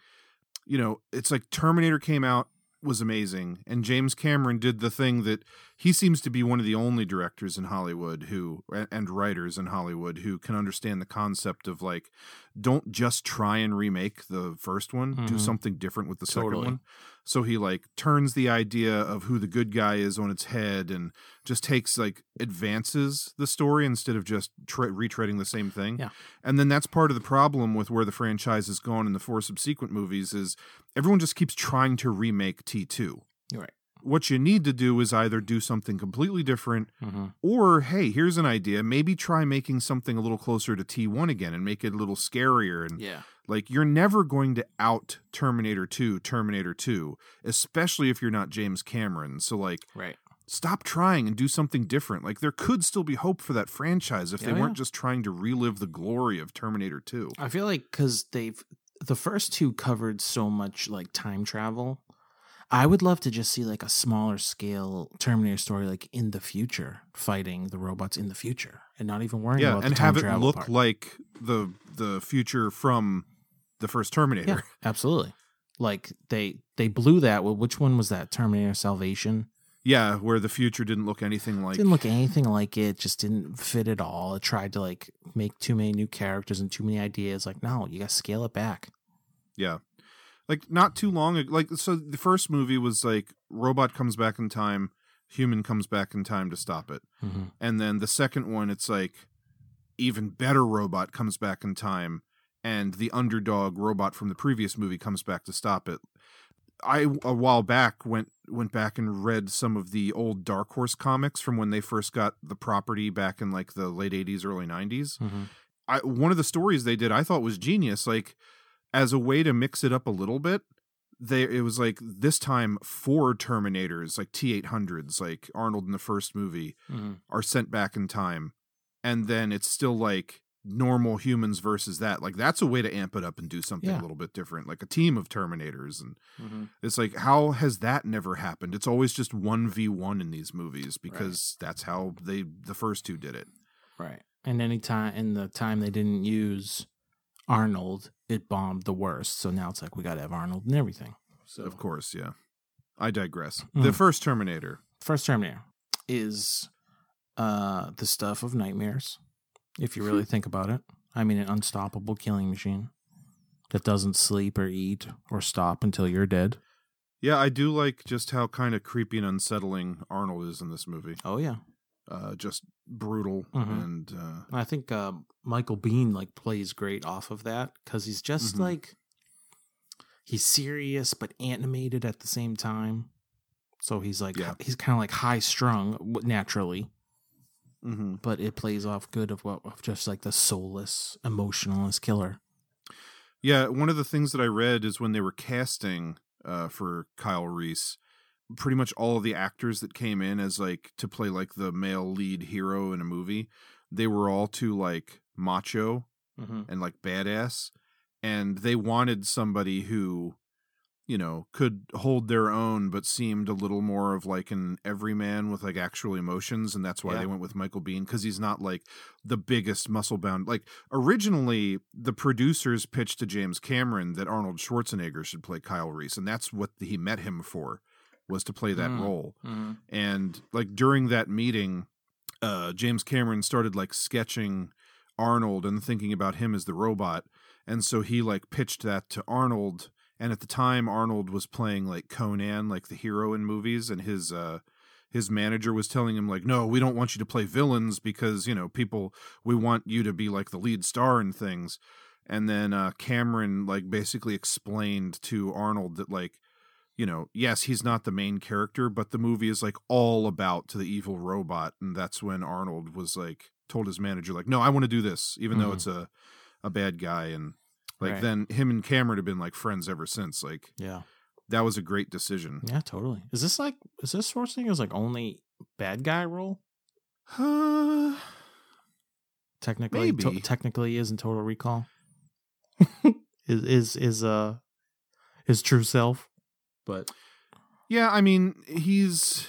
You know, it's like Terminator came out was amazing and James Cameron did the thing that he seems to be one of the only directors in Hollywood who and writers in Hollywood who can understand the concept of like don't just try and remake the first one, do
Mhm.
something different with the second one. So he like turns the idea of who the good guy is on its head and just takes like advances the story instead of just tre- retreading the same thing.
Yeah.
And then that's part of the problem with where the franchise has gone in the four subsequent movies is everyone just keeps trying to remake T2.
You're right.
What you need to do is either do something completely different
Mhm.
or hey, here's an idea, maybe try making something a little closer to T1 again and make it a little scarier and
Yeah.
like you're never going to out Terminator 2, Terminator 2, especially if you're not James Cameron. So like
Right.
stop trying and do something different. Like there could still be hope for that franchise if
Yeah,
they weren't
yeah.
just trying to relive the glory of Terminator 2.
I feel like because they've the first two covered so much like time travel. I would love to just see like a smaller scale Terminator story, like in the future, fighting the robots in the future, and not even worrying
Yeah,
about
and
the time
have it look
part.
like the the future from the first Terminator.
Yeah, absolutely. Like they they blew that. Well, which one was that? Terminator Salvation.
Yeah, where the future didn't look anything like
didn't look anything like it. Just didn't fit at all. It tried to like make too many new characters and too many ideas. Like no, you got to scale it back.
Yeah. Like not too long ago like so the first movie was like robot comes back in time, human comes back in time to stop it.
Mhm.
And then the second one it's like even better robot comes back in time and the underdog robot from the previous movie comes back to stop it. I a while back went went back and read some of the old Dark Horse comics from when they first got the property back in like the late 80s early 90s.
Mhm.
I one of the stories they did I thought was genius like as a way to mix it up a little bit they it was like this time four terminators like T800s like Arnold in the first movie
Mhm.
are sent back in time and then it's still like normal humans versus that. Like that's a way to amp it up and do something
Yeah.
a little bit different, like a team of Terminators. And
Mhm.
it's like, how has that never happened? It's always just one v one in these movies because that's how they the first two did it.
Right. And any time in the time they didn't use Arnold, it bombed the worst. So now it's like we got to have Arnold and everything. So
Of course, yeah. I digress.
Mm.
The first Terminator.
first Terminator is uh the stuff of nightmares. If you really think about it, I mean, an unstoppable killing machine that doesn't sleep or eat or stop until you're dead.
Yeah, I do like just how kind of creepy and unsettling Arnold is in this movie.
Oh yeah,
Uh, just brutal
Mhm.
and uh,
I think uh, Michael Biehn like plays great off of that because he's just
Mhm.
like he's serious but animated at the same time. So he's like
Yeah.
he's kind of like high strung naturally,
hmm
but it plays off good of what of just like the soulless, emotionless killer.
Yeah, one of the things that I read is when they were casting uh, for Kyle Reese, pretty much all of the actors that came in as like to play like the male lead hero in a movie, they were all too like macho
Mm-hmm.
and like badass, and they wanted somebody who, you know, could hold their own but seemed a little more of like an everyman with like actual emotions, and that's why
Yeah.
they went with Michael Biehn because he's not like the biggest muscle bound. Like originally, the producers pitched to James Cameron that Arnold Schwarzenegger should play Kyle Reese, and that's what he met him for, was to play that
Mm.
role.
Mm-hmm.
And like during that meeting, uh, James Cameron started like sketching Arnold and thinking about him as the robot, and so he like pitched that to Arnold. And at the time, Arnold was playing like Conan, like the hero in movies, and his uh, his manager was telling him like, "No, we don't want you to play villains because you know people. We want you to be like the lead star in things." And then uh, Cameron like basically explained to Arnold that like you know, yes, he's not the main character, but the movie is like all about to the evil robot, and that's when Arnold was like told his manager like, "No, I want to do this, even though
Mhm.
it's a a bad guy." And like
Right.
then him and Cameron have been like friends ever since. Like
Yeah.
that was a great decision.
Yeah, totally. Is this like is this Schwarzenegger's like only bad guy role?
Uh,
Technically, to- technically is in Total Recall. is is is uh his true self, but
yeah, I mean, he's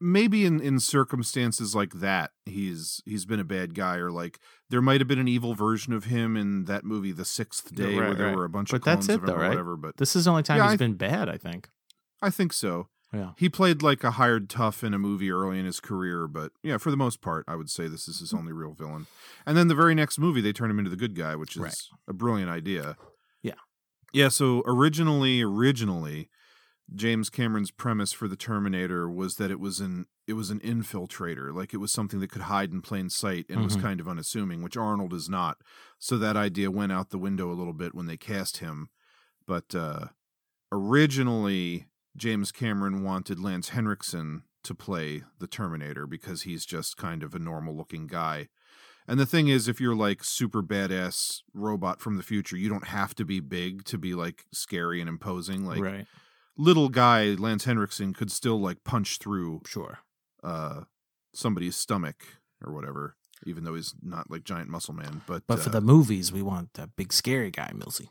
maybe in in circumstances like that, he's he's been a bad guy, or like there might have been an evil version of him in that movie, The Sixth Day, where
Right,
there
right.
were a bunch
But
of clones
that's it,
of him
though,
or
right?
whatever. But
this is the only time
Yeah,
he's
I-
been bad. I think.
I think so.
Yeah.
He played like a hired tough in a movie early in his career, but yeah, for the most part, I would say this is his mm. only real villain. And then the very next movie, they turn him into the good guy, which is
Right.
a brilliant idea.
Yeah.
So originally, originally, James Cameron's premise for the Terminator was that it was an it was an infiltrator, like it was something that could hide in plain sight and was
Mhm.
kind of unassuming, which Arnold is not. So that idea went out the window a little bit when they cast him. But uh originally James Cameron wanted Lance Henriksen to play the Terminator because he's just kind of a normal looking guy. And the thing is, if you're like super badass robot from the future, you don't have to be big to be like scary and imposing. Like
right.
little guy Lance Henriksen could still like punch through
Sure.
uh somebody's stomach or whatever, even though he's not like giant muscle man. But
But for
uh,
the movies, we want that big scary guy, Millsy.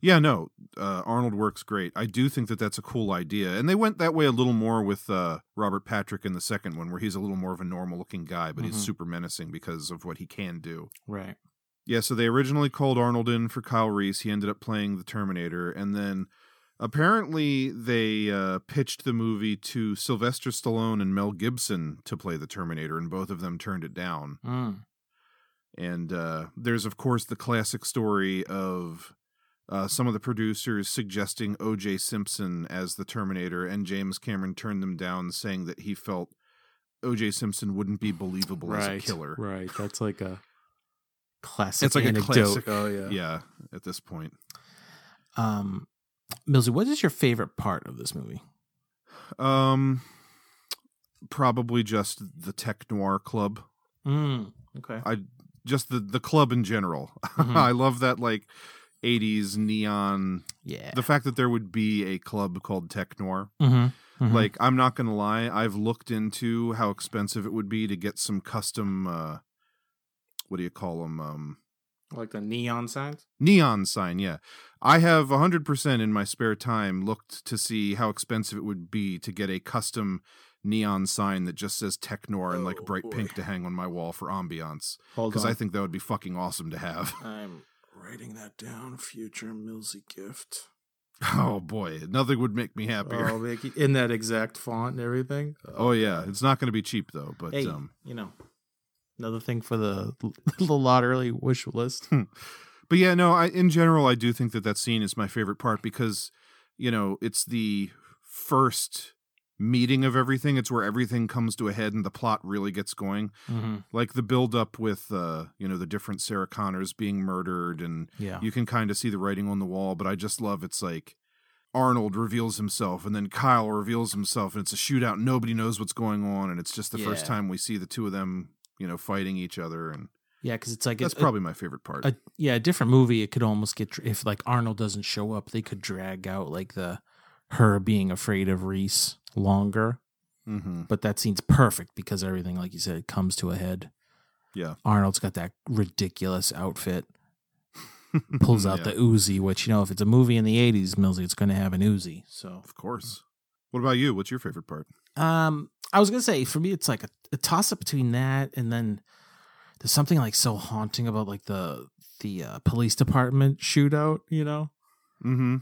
Yeah, no, uh, Arnold works great. I do think that that's a cool idea, and they went that way a little more with uh, Robert Patrick in the second one, where he's a little more of a normal-looking guy, but he's
Mhm.
super menacing because of what he can do.
Right.
Yeah, so they originally called Arnold in for Kyle Reese. He ended up playing the Terminator, and then apparently they uh, pitched the movie to Sylvester Stallone and Mel Gibson to play the Terminator, and both of them turned it down.
Mm.
And uh, there's, of course, the classic story of uh, some of the producers suggesting O.J. Simpson as the Terminator, and James Cameron turned them down, saying that he felt O.J. Simpson wouldn't be believable as a killer.
Right. That's like a classic
It's like
anecdote.
a classic.
Oh yeah.
Yeah, at this point.
Um, Millsy, what is your favorite part of this movie?
Um, probably just the Tech Noir Club.
Mm. Okay.
I just the the club in general.
Mhm.
I love that like 80s neon
Yeah.
the fact that there would be a club called Tech Noir.
mm-hmm.
Like, I'm not gonna lie, I've looked into how expensive it would be to get some custom uh what do you call them? Um,
Like the neon signs.
neon sign. Yeah, I have 100% in my spare time looked to see how expensive it would be to get a custom neon sign that just says Tech Noir in like bright pink to hang on my wall for ambiance. Because. I think that would be fucking awesome to have.
I'm writing that down. Future Millsy gift.
Oh boy, nothing would make me happier.
Oh, in that exact font and everything.
Oh yeah, it's not going to be cheap though, but
hey,
um
you know, another thing for the the lottery wish list.
but yeah, no, I in general I do think that that scene is my favorite part because you know, it's the first meeting of everything. It's where everything comes to a head and the plot really gets going.
mm-hmm.
Like the build up with uh, you know, the different Sarah Connors being murdered and
Yeah.
you can kind of see the writing on the wall, but I just love it's like Arnold reveals himself and then Kyle reveals himself and it's a shootout. Nobody knows what's going on and it's just the first time we see the two of them, you know, fighting each other and
Yeah, because it's like
that's
a-
probably my favorite part.
a yeah a different movie. It could almost get if like Arnold doesn't show up, they could drag out like the her being afraid of Reese longer.
mm-hmm.
But that scene's perfect because everything, like you said, comes to a head.
Yeah.
Arnold's got that ridiculous outfit. Pulls out
Yeah.
the Uzi, which you know, if it's a movie in the '80s, Millsy, it's going to have an Uzi. So
Of course. What about you? What's your favorite part?
Um, I was gonna say for me, it's like a, a toss up between that and then there's something like so haunting about like the the uh, police department shootout, you know.
Mm-hmm.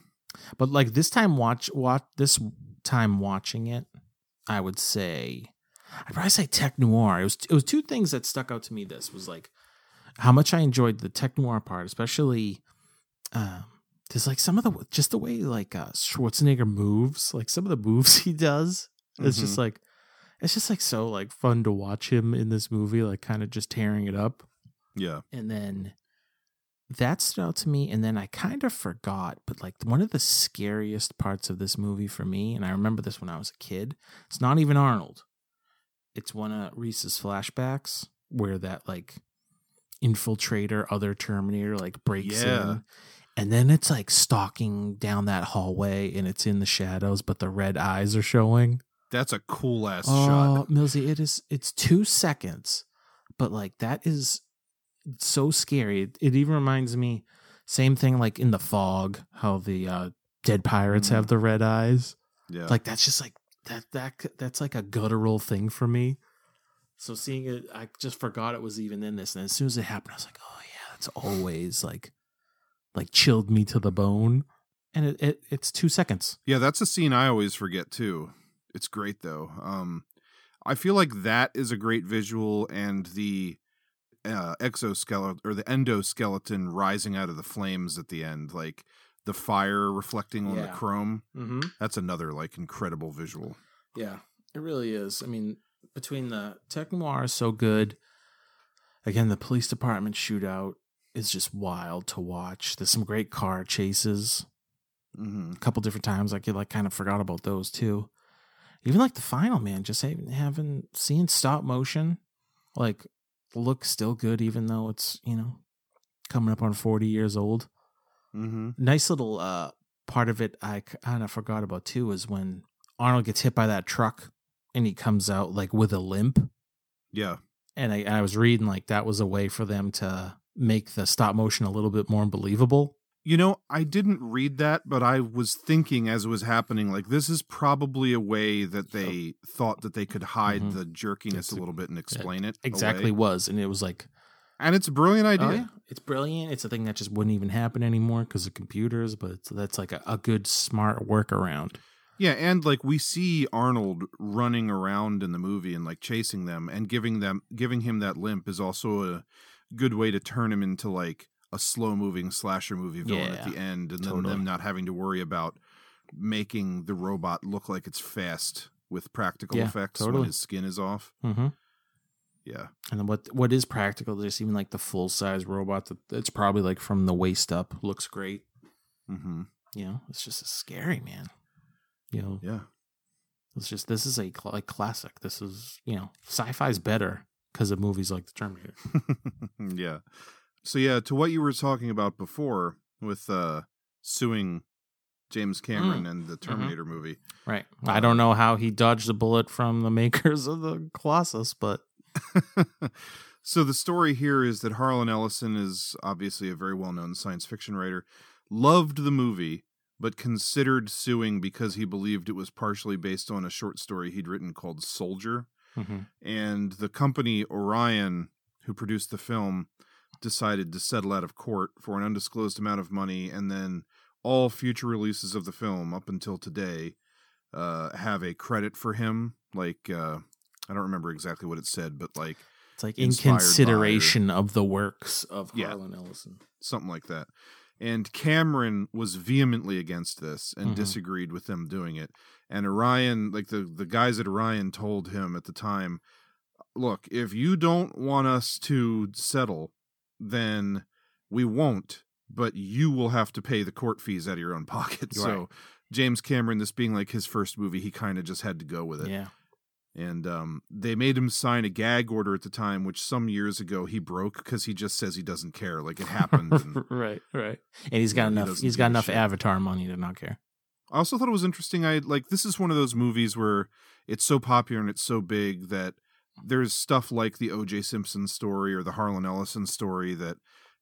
But like this time, watch watch this time watching it, I would say I'd probably say tech noir. It was it was two things that stuck out to me. This was like how much I enjoyed the tech noir part, especially. Um, there's like some of the just the way like uh, Schwarzenegger moves, like some of the moves he does. It's just
Mhm.
like it's just like so like fun to watch him in this movie, like kind of just tearing it up.
Yeah.
And then that stood out to me. And then I kind of forgot, but like one of the scariest parts of this movie for me, and I remember this when I was a kid, it's not even Arnold. It's one of Reese's flashbacks where that like infiltrator, other Terminator, like breaks
Yeah.
in. And then it's like stalking down that hallway and it's in the shadows, but the red eyes are showing.
That's a cool ass
Oh,
shot.
Millsy, it is. It's two seconds, but like that is so scary. It, it even reminds me, same thing like in the fog, how the uh, dead pirates have the red eyes.
Yeah.
Like that's just like that. That that's like a guttural thing for me. So seeing it, I just forgot it was even in this, and as soon as it happened, I was like, oh yeah, that's always like, like chilled me to the bone. And it, it it's two seconds.
Yeah, that's a scene I always forget too. It's great though. Um I feel like that is a great visual and the uh, exoskeleton or the endoskeleton rising out of the flames at the end, like the fire reflecting on the chrome.
Mm-hmm.
That's another like incredible visual.
Yeah, it really is. I mean, between the tech noir is so good. Again, the police department shootout is just wild to watch. There's some great car chases.
Mm-hmm.
A couple different times, I could like kind of forgot about those too. Even like the final man, just having, having seen stop motion, like look still good, even though it's you know coming up on forty years old
Mm-hmm.
nice little uh part of it I kind of forgot about too is when Arnold gets hit by that truck and he comes out like with a limp.
Yeah.
And I, I was reading like that was a way for them to make the stop motion a little bit more believable.
You know, I didn't read that, but I was thinking as it was happening, like this is probably a way that they thought that they could hide
Mhm.
the jerkiness
It's
a
a-
little bit and explain it.
Exactly
away.
was. And it was like,
And it's a brilliant idea.
oh, yeah, it's brilliant. It's a thing that just wouldn't even happen anymore because of computers, but that's like a, a good, smart workaround.
Yeah, and like we see Arnold running around in the movie and like chasing them and giving them giving him that limp is also a good way to turn him into like a slow moving slasher movie villain at the end and then them not having to worry about making the robot look like it's fast with practical
Yeah,
effects
totally.
when his skin is off.
Mm-hmm.
Yeah.
And then what what is practical? There's even like the full size robot that it's probably like from the waist up looks great.
Mm-hmm.
You know, it's just a scary, man. You know,
Yeah.
it's just this is a cl- like classic. This is you know, sci-fi's better because of movies like The Terminator.
yeah. So yeah, to what you were talking about before with uh suing James Cameron
Mm.
and the Terminator movie.
Right. I don't know how he dodged the bullet from the makers of the Colossus, but
So the story here is that Harlan Ellison is obviously a very well-known science fiction writer, loved the movie, but considered suing because he believed it was partially based on a short story he'd written called Soldier.
Mhm.
And the company Orion, who produced the film, decided to settle out of court for an undisclosed amount of money, and then all future releases of the film up until today uh, have a credit for him. Like uh, I don't remember exactly what it said, but like
It's like in
by or-
consideration of the works of
Yeah.
Harlan Ellison.
something like that. And Cameron was vehemently against this and
Mhm.
disagreed with them doing it. And Orion, like the the guys at Orion, told him at the time, "Look, if you don't want us to settle, then we won't. But you will have to pay the court fees out of your own pocket."
Right.
So James Cameron, this being like his first movie, he kind of just had to go with it
Yeah.
and um, they made him sign a gag order at the time, which some years ago he broke because he just says he doesn't care, like it happened. and
right, right. And he's got
he
enough
doesn't
he's got enough
shit.
avatar money to not care.
I also thought it was interesting. I like this is one of those movies where it's so popular and it's so big that there's stuff like the O.J. Simpson story or the Harlan Ellison story that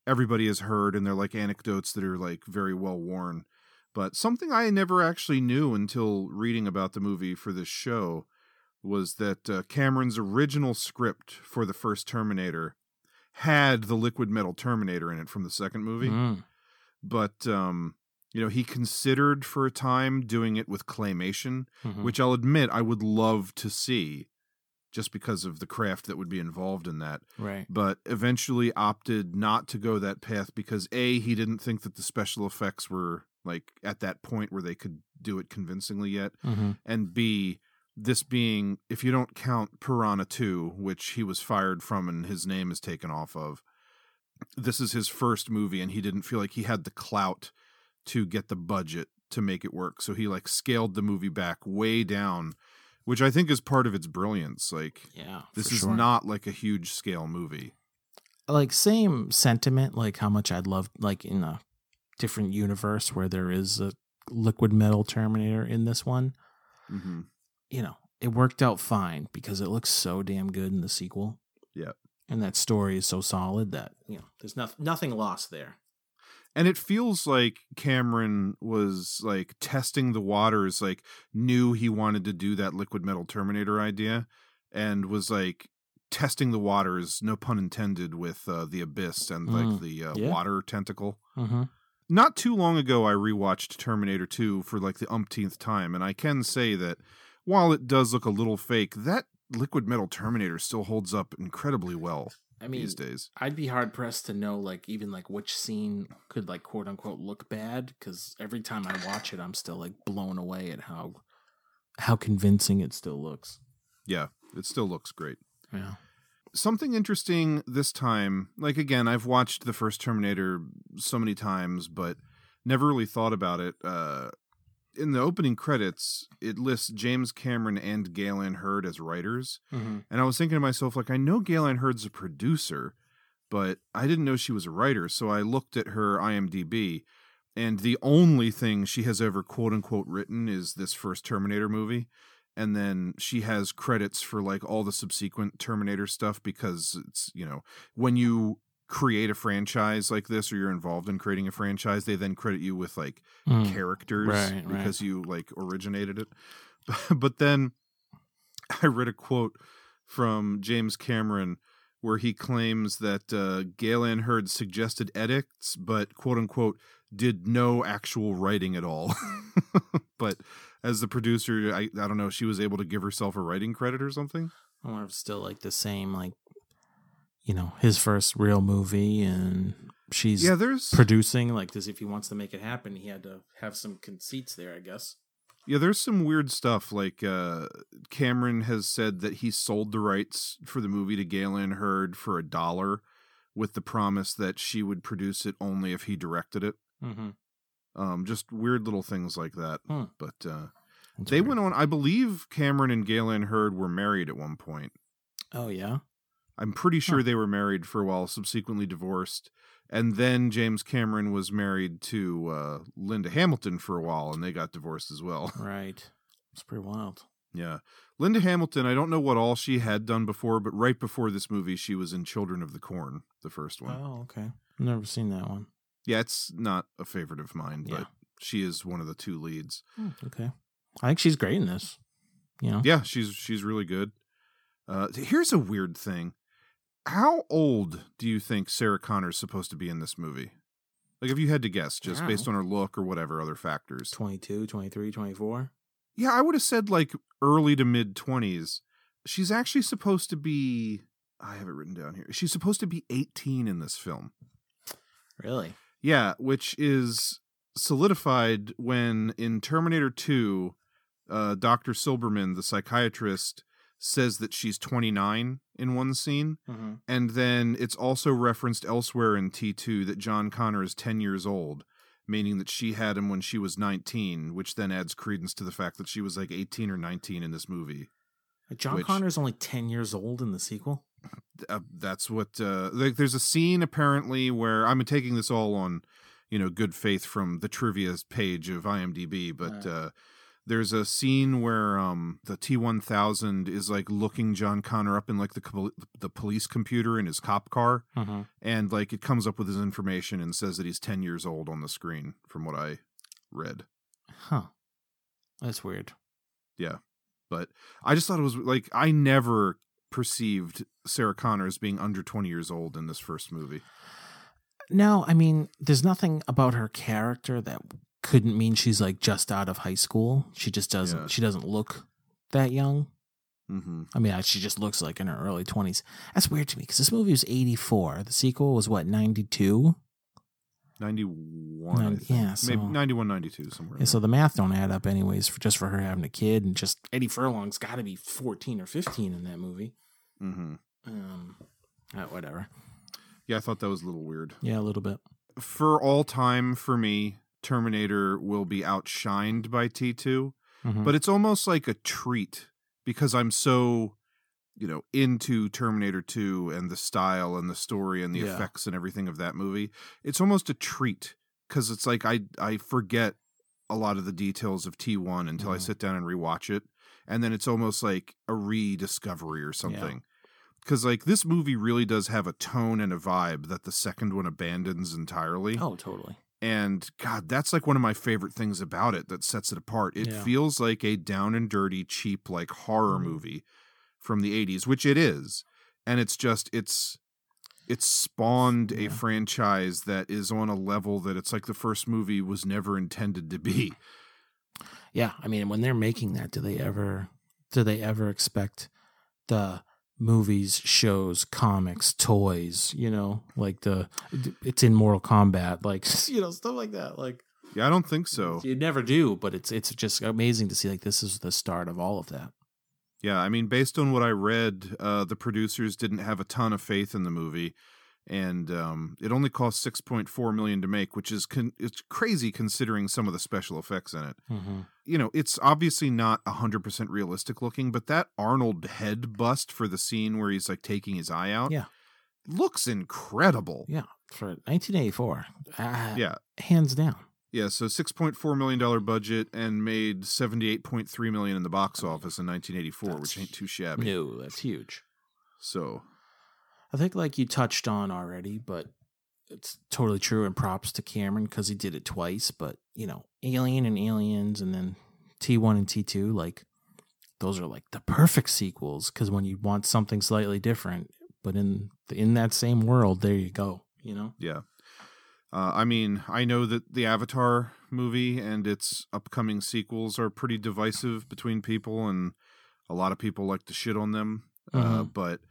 everybody has heard, and they're like anecdotes that are like very well worn. But something I never actually knew until reading about the movie for this show was that uh, Cameron's original script for the first Terminator had the liquid metal Terminator in it from the second movie
Mm.
but um you know he considered for a time doing it with claymation
Mhm.
which i'll admit i would love to see just because of the craft that would be involved in that
Right.
but eventually opted not to go that path because a he didn't think that the special effects were like at that point where they could do it convincingly yet
Mhm.
and b this being if you don't count piranha 2 which he was fired from and his name is taken off of this is his first movie and he didn't feel like he had the clout to get the budget to make it work so he like scaled the movie back way down which i think is part of its brilliance like
Yeah.
this is
sure.
not like a huge scale movie
like same sentiment like how much I'd love like in a different universe where there is a liquid metal Terminator in this one.
mm-hmm.
You know, it worked out fine because it looks so damn good in the sequel.
yeah
And that story is so solid that, you know, there's nothing nothing lost there.
And it feels like cameron was like testing the waters like knew he wanted to do that liquid metal terminator idea and was like testing the waters no pun intended with uh, the abyss and like
Mm,
the uh,
yeah.
water tentacle
Mm-hmm.
not too long ago i rewatched terminator 2 for like the umpteenth time and i can say that while it does look a little fake that liquid metal terminator still holds up incredibly well
I mean,
these days
I'd be hard pressed to know like even like which scene could like quote unquote look bad because every time I watch it, I'm still like blown away at how how convincing it still looks.
yeah it still looks great
Yeah.
something interesting this time like again i've watched the first terminator so many times but never really thought about it uh in the opening credits it lists james cameron and gale anne hurd as writers.
Mm-hmm.
and i was thinking to myself like i know gale anne hurd's a producer but i didn't know she was a writer so i looked at her imdb and the only thing she has ever quote unquote written is this first terminator movie. And then she has credits for like all the subsequent Terminator stuff because it's you know when you create a franchise like this or you're involved in creating a franchise they then credit you with like
Mm.
characters
Right, right.
because you like originated it but then I read a quote from James Cameron where he claims that uh, Gale Anne Hurd suggested edits, but quote unquote did no actual writing at all. but as the producer, I, I don't know, she was able to give herself a writing credit or something.
I wonder if it's still like the same, like you know, his first real movie, and she's
Yeah, there's
producing. Like, as if he wants to make it happen, he had to have some conceits there, I guess.
Yeah, there's some weird stuff. Like uh, Cameron has said that he sold the rights for the movie to Gale Anne Hurd for a dollar, with the promise that she would produce it only if he directed it.
Mm-hmm.
Um, just weird little things like that.
Hmm.
But uh, they went on. I believe Cameron and Gale Anne Hurd were married at one point.
Oh yeah.
I'm pretty sure they were married for a while, subsequently divorced. And then James Cameron was married to uh, Linda Hamilton for a while, and they got divorced as well.
Right. It's pretty wild.
Yeah. Linda Hamilton, I don't know what all she had done before, but right before this movie, she was in Children of the Corn, the first one.
Oh, okay. Never seen that one.
Yeah, it's not a favorite of mine,
Yeah.
but she is one of the two leads.
Hmm, Okay. I think she's great in this. You know?
Yeah, she's she's really good. Uh, here's a weird thing. How old do you think Sarah Connor is supposed to be in this movie? Like, if you had to guess, just based on her look or whatever other factors.
22, 23, 24.
Yeah, I would have said like early to mid 20s. She's actually supposed to be, I have it written down here. She's supposed to be 18 in this film.
Really?
Yeah, which is solidified when in Terminator 2, uh, Dr. Silberman, the psychiatrist, says that she's 29 in one scene.
Mm-hmm.
And then it's also referenced elsewhere in T2 that John Connor is 10 years old, meaning that she had him when she was 19, which then adds credence to the fact that she was like 18 or 19 in this movie.
John
Which-
Connor's only 10 years old in the sequel?
uh, that's what uh like there's a scene apparently where i'm taking this all on you know good faith from the trivia page of imdb but
Right.
uh there's a scene where um the t1000 is like looking john connor up in like the the police computer in his cop car
Mm-hmm.
and like it comes up with his information and says that he's 10 years old on the screen from what i read
Huh. That's weird.
yeah but i just thought it was like i never perceived sarah connor as being under 20 years old in this first movie
No, I mean, there's nothing about her character that couldn't mean she's like just out of high school. She just doesn't.
Yeah.
She doesn't look that young.
mm-hmm.
I mean, she just looks like in her early twenties. That's weird to me because this movie was '84. The sequel was what '92.
91 I
Nin-
think.
yeah,
maybe
so-
91 92 somewhere
Yeah, so the math don't add up, anyways. For just for her having a kid, and just Eddie Furlong's got to be 14 or 15 in that movie.
mm-hmm.
Um, uh, whatever.
yeah i thought that was a little weird
Yeah, a little bit.
for all time for me terminator will be outshined by t2
Mhm.
but it's almost like a treat because i'm so you know into terminator 2 and the style and the story and the
Yeah.
effects and everything of that movie it's almost a treat because it's like i i forget a lot of the details of t1 until i
Mhm.
sit down and rewatch it and then it's almost like a rediscovery or something because like this movie really does have a tone and a vibe that the second one abandons entirely
oh, totally.
And god that's like one of my favorite things about it that sets it apart it
Yeah.
feels like a down and dirty cheap like horror
Mhm.
movie from the 80s which it is and it's just it's it's spawned a franchise that is on a level that it's like the first movie was never intended to be
Yeah, I mean, when they're making that, do they ever do they ever expect the movies, shows, comics, toys, you know, like the it's in Mortal Kombat, like you know, stuff like that. Like
yeah i don't think so
you never do, but it's it's just amazing to see like this is the start of all of that.
Yeah, I mean, based on what I read, uh, the producers didn't have a ton of faith in the movie, and um, it only cost six point four million to make, which is con- it's crazy considering some of the special effects in it.
Mm-hmm.
You know, it's obviously not hundred percent realistic looking, but that Arnold head bust for the scene where he's like taking his eye out,
Yeah.
looks incredible.
Yeah, for 1984, uh,
Yeah.
hands down.
Yeah, so six point four million dollar budget and made seventy eight point three million in the box office in nineteen eighty four, which ain't too shabby.
No, that's huge.
So
I think like you touched on already, but it's totally true and props to Cameron because he did it twice. But you know, Alien and Aliens, and then T one and T two, like those are like the perfect sequels because when you want something slightly different, but in in that same world, there you go. You know,
Yeah. Uh, I mean, I know that the Avatar movie and its upcoming sequels are pretty divisive between people, and a lot of people like to shit on them. Uh,
Mhm.
but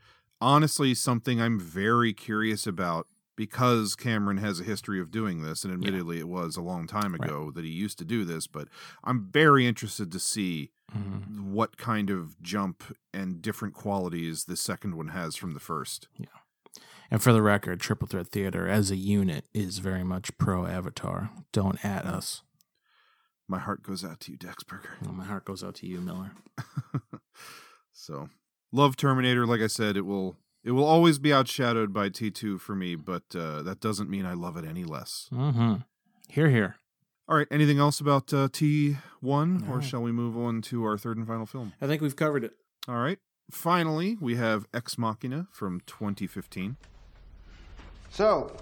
honestly, something I'm very curious about because Cameron has a history of doing this, and admittedly, it was a long time
Right.
ago that he used to do this, but I'm very interested to see
Mhm.
what kind of jump and different qualities the second one has from the first. Yeah.
and for the record, Triple Threat Theater as a unit is very much pro Avatar. Don't at us.
My heart goes out to you, Dexberger.
Well, my heart goes out to you, Miller.
so love Terminator. Like I said, it will it will always be outshadowed by T two for me, but uh, that doesn't mean I love it any less.
Mm-hmm. Here, here.
All right. Anything else about uh, T1,
No.
or shall we move on to our third and final film?
I think we've covered it.
All right. Finally, we have Ex Machina from 2015.
So,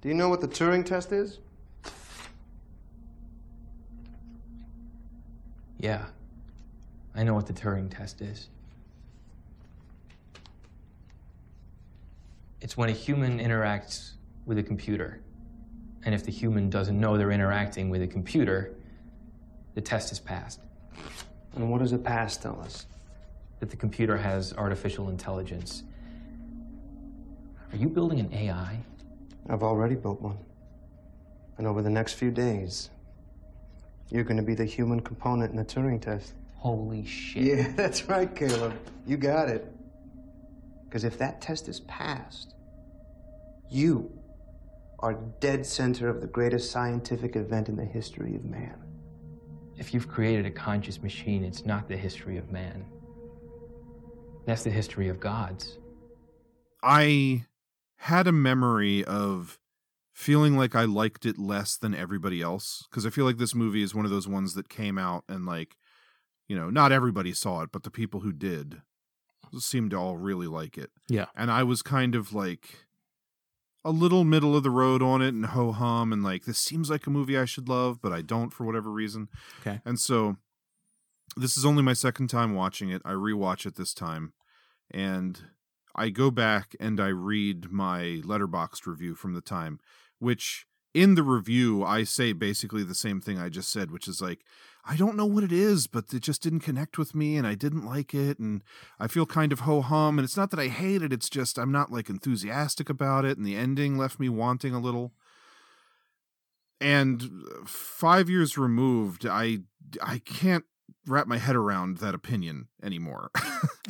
do you know what the Turing test is?
Yeah. I know what the Turing test is. It's when a human interacts with a computer. And if the human doesn't know they're interacting with a computer, the test is passed.
And what does a pass tell us?
That the computer has artificial intelligence. Are you building an AI?
I've already built one. And over the next few days, you're going to be the human component in the Turing test.
Holy shit.
Yeah, that's right, Caleb. You got it. Because if that test is passed, you are dead center of the greatest scientific event in the history of man.
If you've created a conscious machine, it's not the history of man. That's the history of gods.
I had a memory of feeling like I liked it less than everybody else because I feel like this movie is one of those ones that came out and like you know not everybody saw it but the people who did seemed to all really like it.
Yeah.
And I was kind of like a little middle of the road on it and ho hum and like this seems like a movie I should love but I don't for whatever reason.
Okay.
And so this is only my second time watching it. I rewatch it this time and I go back and I read my Letterboxd review from the time, which in the review I say basically the same thing I just said, which is like, I don't know what it is, but it just didn't connect with me and I didn't like it and I feel kind of ho hum. And it's not that I hate it, it's just I'm not like enthusiastic about it, and the ending left me wanting a little. And uh, five years removed, I I can't wrap my head around that opinion anymore.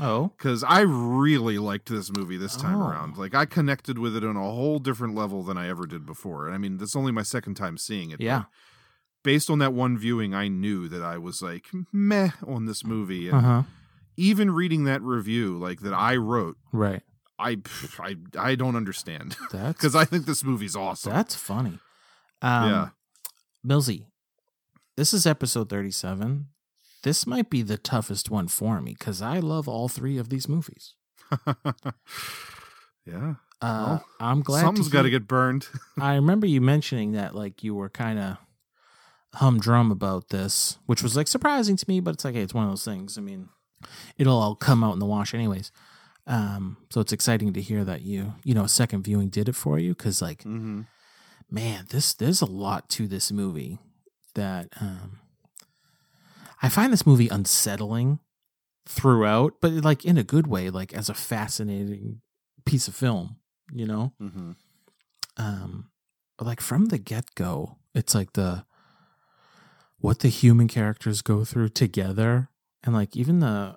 Oh.
Because I really liked this movie this time
Oh.
around. Like I connected with it on a whole different level than I ever did before. And I mean, that's only my second time seeing it.
Yeah.
based on that one viewing, I knew that I was like meh on this movie. And
Uh-huh.
even reading that review, like that I wrote,
Right.
I I I don't understand.
That's
Because I think this movie's awesome.
That's funny. Um,
Yeah.
Millsy, this is episode 37. This might be the toughest one for me because I love all three of these movies.
yeah.
Uh,
Well,
I'm glad
something's got to get burned.
I remember you mentioning that like you were kind of humdrum about this, which was like surprising to me, but it's like, hey, it's one of those things. I mean, it'll all come out in the wash anyways. Um, so it's exciting to hear that you, you know, second viewing did it for you because like,
mm-hmm.
man, this there's a lot to this movie that um I find this movie unsettling throughout, but like in a good way, like as a fascinating piece of film, you know?
Mm-hmm.
Um but like from the get go, it's like the what the human characters go through together and like even the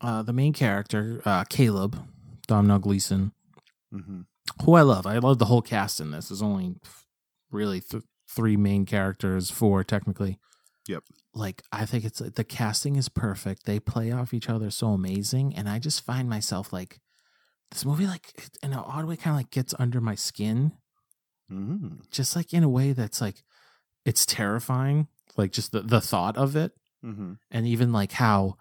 uh the main character, uh Caleb, Domhnall Gleeson,
Mm-hmm.
who I love. I love the whole cast in this. There's only really th- three main characters, four technically.
Yep.
Like I think it's the casting is perfect. They play off each other so amazing, and I just find myself like this movie, like in an odd way, kind of like gets under my skin,
Mm-hmm.
just like in a way that's like it's terrifying. Like just the the thought of it,
Mm-hmm.
and even like how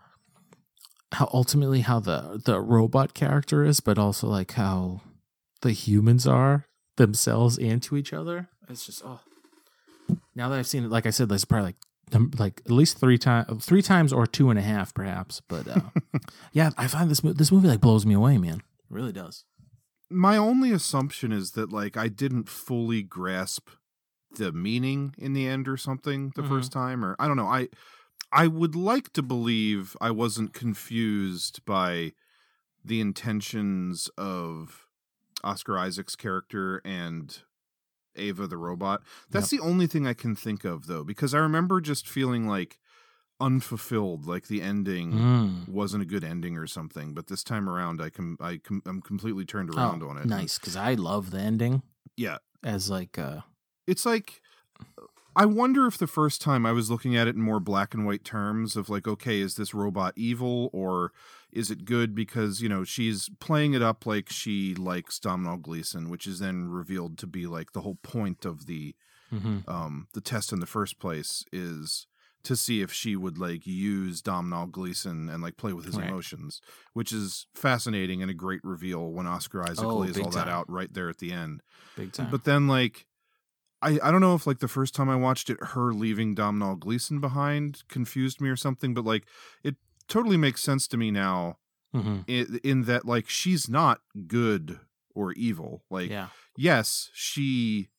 how ultimately how the the robot character is, but also like how the humans are themselves and to each other. It's just oh. Now that I've seen it, like I said, there's probably like like at least three times, three times or two and a half, perhaps. But uh, yeah, I find this this movie like blows me away, man. It really does.
my only assumption is that like I didn't fully grasp the meaning in the end or something the
Mhm.
first time or I don't know. I I would like to believe I wasn't confused by the intentions of Oscar Isaac's character and Ava the robot. That's the only thing I can think of though because I remember just feeling like unfulfilled like the ending
Mm.
wasn't a good ending or something but this time around i com- i com- i'm completely turned around
Oh,
on it
Nice, because I love the ending
yeah
as like uh
it's like i wonder if the first time i was looking at it in more black and white terms of like okay is this robot evil or is it good because you know she's playing it up like she likes domhnall gleeson which is then revealed to be like the whole point of the
Mhm.
um, the test in the first place is to see if she would like use Domhnall Gleeson and like play with his
Right.
emotions, which is fascinating and a great reveal when Oscar Isaac
Oh,
lays all that out right there at the end.
Big time.
But then like I, I don't know if like the first time I watched it, her leaving Domhnall Gleeson behind confused me or something, but like it totally makes sense to me now
Mhm.
in, in that like she's not good or evil. Like
Yeah.
yes, she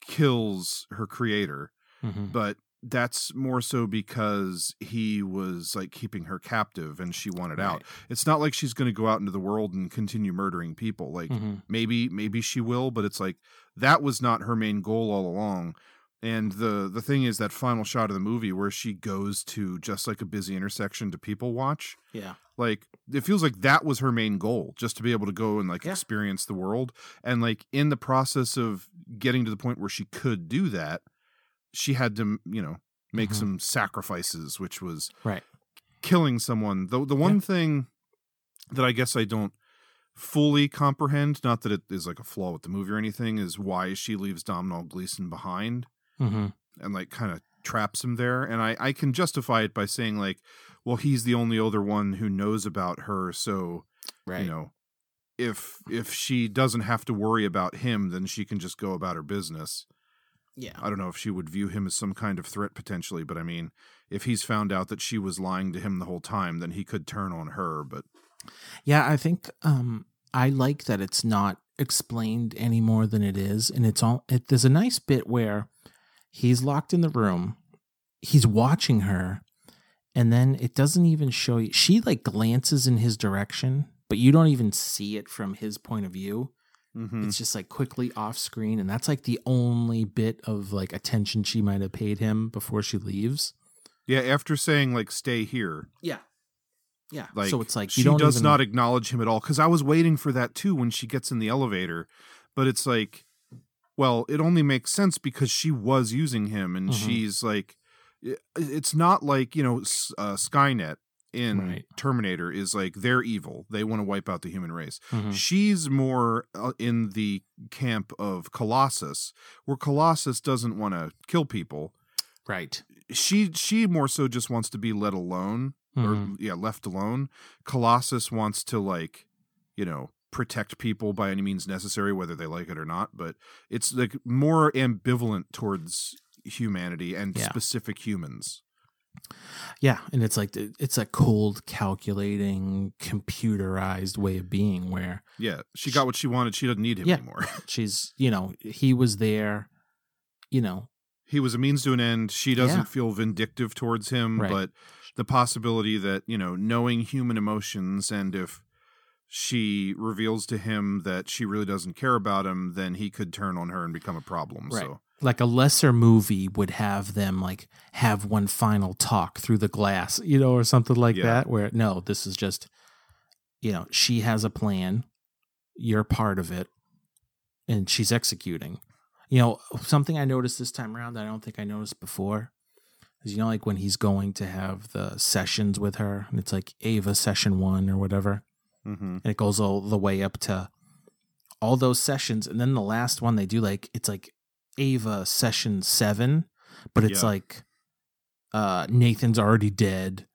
kills her creator,
Mhm.
but that's more so because he was like keeping her captive and she wanted out. It's not like she's going to go out into the world and continue murdering people. Like
Mhm.
maybe maybe she will, but it's like that was not her main goal all along. And the the thing is that final shot of the movie where she goes to just like a busy intersection to people watch.
Yeah.
Like it feels like that was her main goal, just to be able to go and like
Yeah.
experience the world. And like in the process of getting to the point where she could do that, she had to, you know, make
Mhm.
some sacrifices, which was
Right.
killing someone. The the one thing that I guess I don't fully comprehend, not that it is like a flaw with the movie or anything, is why she leaves Domhnall Gleeson behind
Mhm.
and like kind of traps him there. And I I can justify it by saying like, well, he's the only other one who knows about her, so
Right.
you know, if if she doesn't have to worry about him, then she can just go about her business.
Yeah.
I don't know if she would view him as some kind of threat potentially, but I mean, if he's found out that she was lying to him the whole time, then he could turn on her. But
Yeah, I think um I like that it's not explained any more than it is and it's all it, there's a nice bit where he's locked in the room, he's watching her and then it doesn't even show you she like glances in his direction, but you don't even see it from his point of view.
Mhm.
It's just like quickly off screen and that's like the only bit of like attention she might have paid him before she leaves.
yeah, after saying like "stay here,"
Yeah. Yeah.
like
so it's like
she does
even,
not acknowledge him at all. Because I was waiting for that too when she gets in the elevator, but it's like, well, it only makes sense because she was using him, and
Mhm.
she's like, it's not like you know uh, Skynet in
Right.
Terminator is like they're evil. They want to wipe out the human race.
Mhm.
She's more uh, in the camp of Colossus, where Colossus doesn't want to kill people.
Right.
She she more so just wants to be let alone or
Mhm.
yeah, left alone. Colossus wants to like, you know, protect people by any means necessary, whether they like it or not. But it's like more ambivalent towards humanity and
Yeah.
specific humans.
Yeah, and it's like it's a cold, calculating, computerized way of being where
Yeah, she got what she wanted. She doesn't need him
Yeah.
anymore.
she's, you know, he was there, you know,
he was a means to an end. She doesn't
Yeah.
feel vindictive towards him,
Right.
but the possibility that, you know, knowing human emotions and if she reveals to him that she really doesn't care about him, then he could turn on her and become a problem.
right.
So
Like a lesser movie would have them like have one final talk through the glass, you know, or something like
Yeah.
that. Where no, this is just, you know, she has a plan, you're part of it, and she's executing. You know, something I noticed this time around that I don't think I noticed before is you know, like when he's going to have the sessions with her, and it's like Ava session one or whatever,
mhm.
and it goes all the way up to all those sessions, and then the last one they do like it's like Ava session seven, but it's
Yeah.
like uh Nathan's already dead,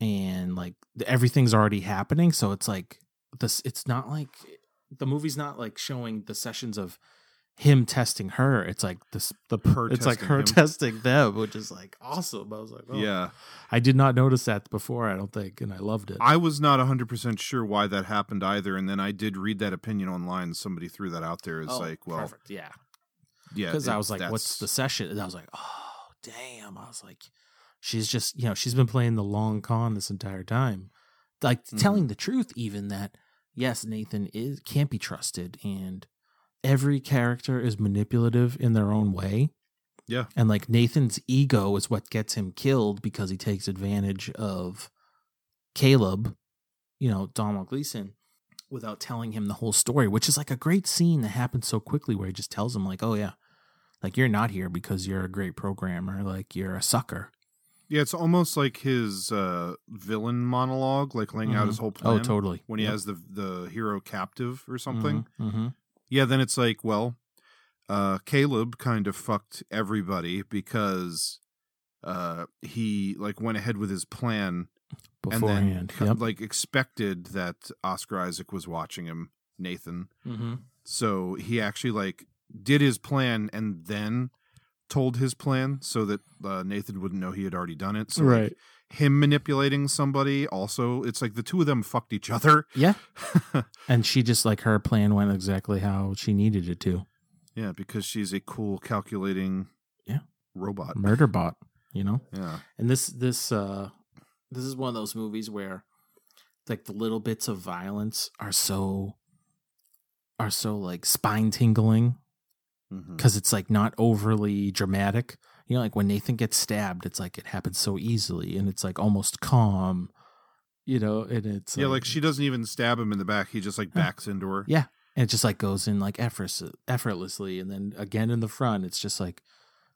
and like everything's already happening, so it's like this. It's not like the movie's not like showing the sessions of him testing her. It's like this the
Her
It's like her
him.
testing them, which is like awesome. I was like, oh.
Yeah.
I did not notice that before. I don't think, and I loved it.
I was not 100% sure why that happened either. And then I did read that opinion online. Somebody threw that out there as
Oh,
like, well,
perfect. Yeah.
yeah.
because I was like, "What's the session?" And I was like, "Oh, damn!" I was like, "She's just, you know, she's been playing the long con this entire time, like
Mm-hmm.
telling the truth, even that yes, Nathan is can't be trusted, and every character is manipulative in their own way,
Yeah.
and like Nathan's ego is what gets him killed because he takes advantage of Caleb, you know, Domhnall Gleeson." Without telling him the whole story, which is like a great scene that happens so quickly, where he just tells him, like, "Oh yeah, like you're not here because you're a great programmer like you're a sucker
Yeah, it's almost like his uh, villain monologue, like laying out
Mhm.
his whole plan.
Oh, totally.
When he
Yep.
has the the hero captive or something.
Mhm, mhm.
Yeah, then it's like, well, uh, Caleb kind of fucked everybody because uh, he like went ahead with his plan and then
Beforehand, yep.
like expected that Oscar Isaac was watching him, Nathan.
Mm-hmm.
So he actually like did his plan and then told his plan so that uh, Nathan wouldn't know he had already done it. So like,
Right.
him manipulating somebody also it's like the two of them fucked each other.
Yeah. and she just like her plan went exactly how she needed it to.
Yeah, because she's a cool calculating
Yeah.
robot.
Murder bot, you know?
Yeah.
And this this uh this is one of those movies where like the little bits of violence are so are so like spine tingling Because it's like not overly dramatic. You know, like when Nathan gets stabbed, it's like it happens so easily and it's like almost calm. You know, and it's
Yeah, like she doesn't even stab him in the back. He just like backs into her.
Yeah. And it just like goes in like effortless, effortlessly. And then again in the front, it's just like,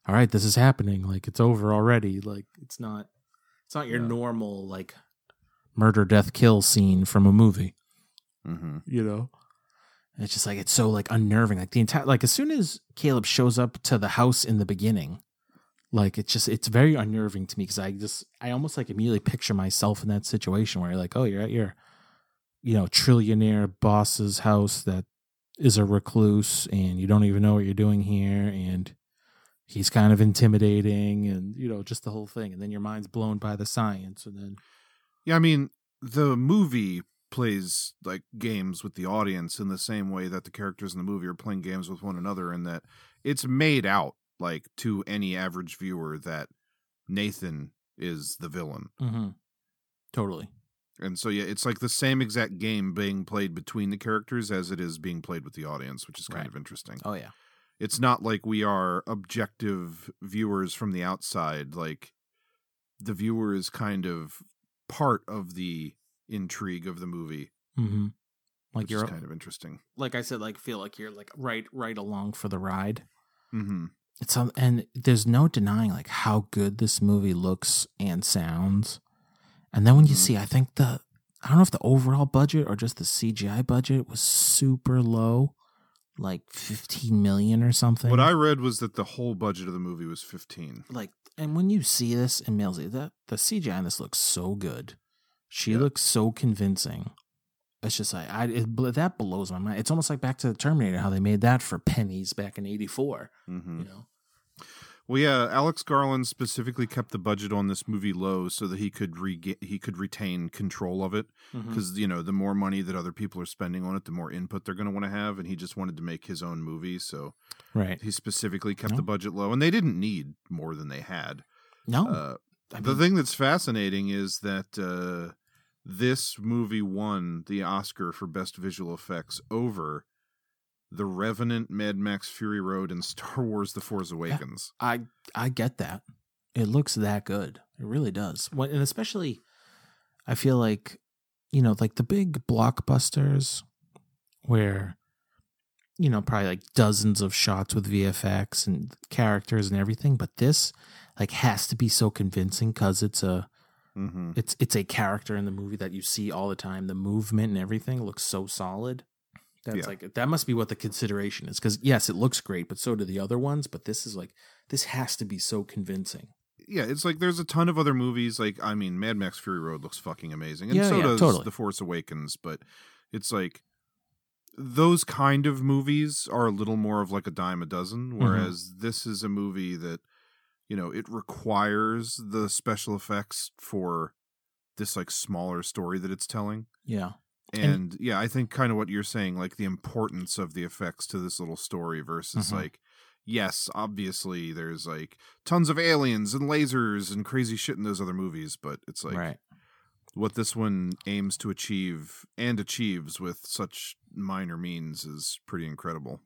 all right, this is happening. Like it's over already. Like it's not, it's not your normal like murder, death, kill scene from a movie.
Mm-hmm.
You know? It's just like, it's so like unnerving. Like the entire, like as soon as Caleb shows up to the house in the beginning, like it's just, it's very unnerving to me because I just, I almost like immediately picture myself in that situation where you're like, oh, you're at your, you know, trillionaire boss's house that is a recluse and you don't even know what you're doing here and he's kind of intimidating and you know just the whole thing and then your mind's blown by the science and then
Yeah, I mean, the movie plays like games with the audience in the same way that the characters in the movie are playing games with one another, and that it's made out like to any average viewer that Nathan is the villain.
mm-hmm. totally
And so, yeah, it's like the same exact game being played between the characters as it is being played with the audience, which is kind
Right.
of interesting.
oh yeah
It's not like we are objective viewers from the outside. Like the viewer is kind of part of the intrigue of the movie.
mm-hmm. like you're
kind of interesting.
like i said like feel like you're like right right along for the ride
Mm-hmm.
it's um, and there's no denying like how good this movie looks and sounds and then when you see i think the i don't know if the overall budget or just the cgi budget was super low like 15 million or something
What I read was that the whole budget of the movie was 15.
like and when you see this in Millsy, that the CGI in this looks so good. She looks so convincing. It's just like I it, that blows my mind. It's almost like back to the Terminator, how they made that for pennies back in '84.
Mm-hmm.
You know,
Well, yeah, Alex Garland specifically kept the budget on this movie low so that he could rega- he could retain control of it because you know the more money that other people are spending on it, the more input they're going to want to have, and he just wanted to make his own movie, so
Right.
He specifically kept
No.
the budget low, and they didn't need more than they had.
No.
Uh,
I
the thing that's fascinating is that uh, this movie won the Oscar for best visual effects over The Revenant, Mad Max Fury Road, and Star Wars: The Force Awakens.
I I get that. It looks that good. It really does. When, and especially, I feel like, you know, like the big blockbusters, where, you know, probably like dozens of shots with VFX and characters and everything. But this, like, has to be so convincing because it's a,
Mm-hmm.
it's it's a character in the movie that you see all the time. The movement and everything looks so solid. That's
Yeah.
like that must be what the consideration is. Because yes, it looks great, but so do the other ones. But this is like this has to be so convincing.
yeah, it's like there's a ton of other movies. Like, I mean, Mad Max Fury Road looks fucking amazing, and
Yeah,
so
yeah,
does
totally.
The Force Awakens. But it's like those kind of movies are a little more of like a dime a dozen,
Mm-hmm.
whereas this is a movie that you know it requires the special effects for this like smaller story that it's telling.
Yeah.
And, yeah, I think kind of what you're saying, like the importance of the effects to this little story versus
Mhm.
like, yes, obviously there's like tons of aliens and lasers and crazy shit in those other movies, but it's like
Right.
what this one aims to achieve and achieves with such minor means is pretty incredible.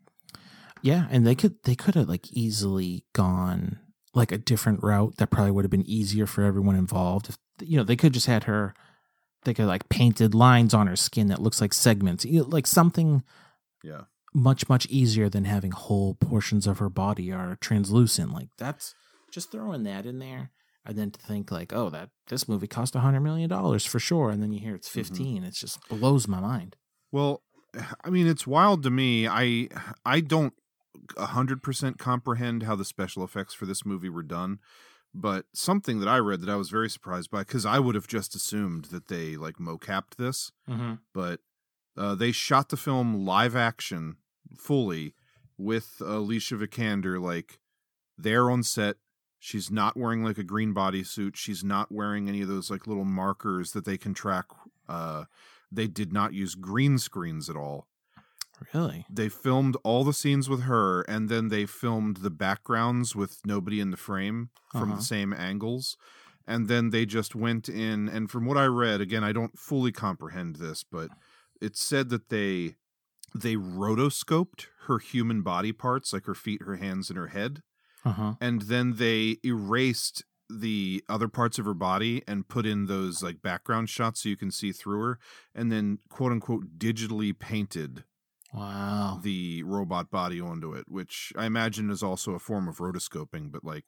Yeah, and they could they could have like easily gone like a different route that probably would have been easier for everyone involved. If you know, they could just had her they could like painted lines on her skin that looks like segments. You know, like something
Yeah.
much much easier than having whole portions of her body are translucent. Like that's just throwing that in there and then to think like, oh, that this movie cost a hundred million dollars for sure, and then you hear it's mm-hmm. 15 It's just blows my mind.
Well, I mean, it's wild to me. I I don't hundred percent comprehend how the special effects for this movie were done, but something that I read that I was very surprised by because I would have just assumed that they like mocapped this,
Mm-hmm.
but uh, they shot the film live action fully with Alicia Vikander like there on set. She's not wearing like a green bodysuit. She's not wearing any of those like little markers that they can track. Uh, they did not use green screens at all.
Really?
They filmed all the scenes with her, and then they filmed the backgrounds with nobody in the frame from
Uh-huh.
the same angles. And then they just went in, and from what I read, again, I don't fully comprehend this, but it said that they they rotoscoped her human body parts, like her feet, her hands, and her head,
Uh huh.
and then they erased the other parts of her body and put in those like background shots so you can see through her, and then quote unquote digitally painted
Wow.
the robot body onto it, which I imagine is also a form of rotoscoping, but like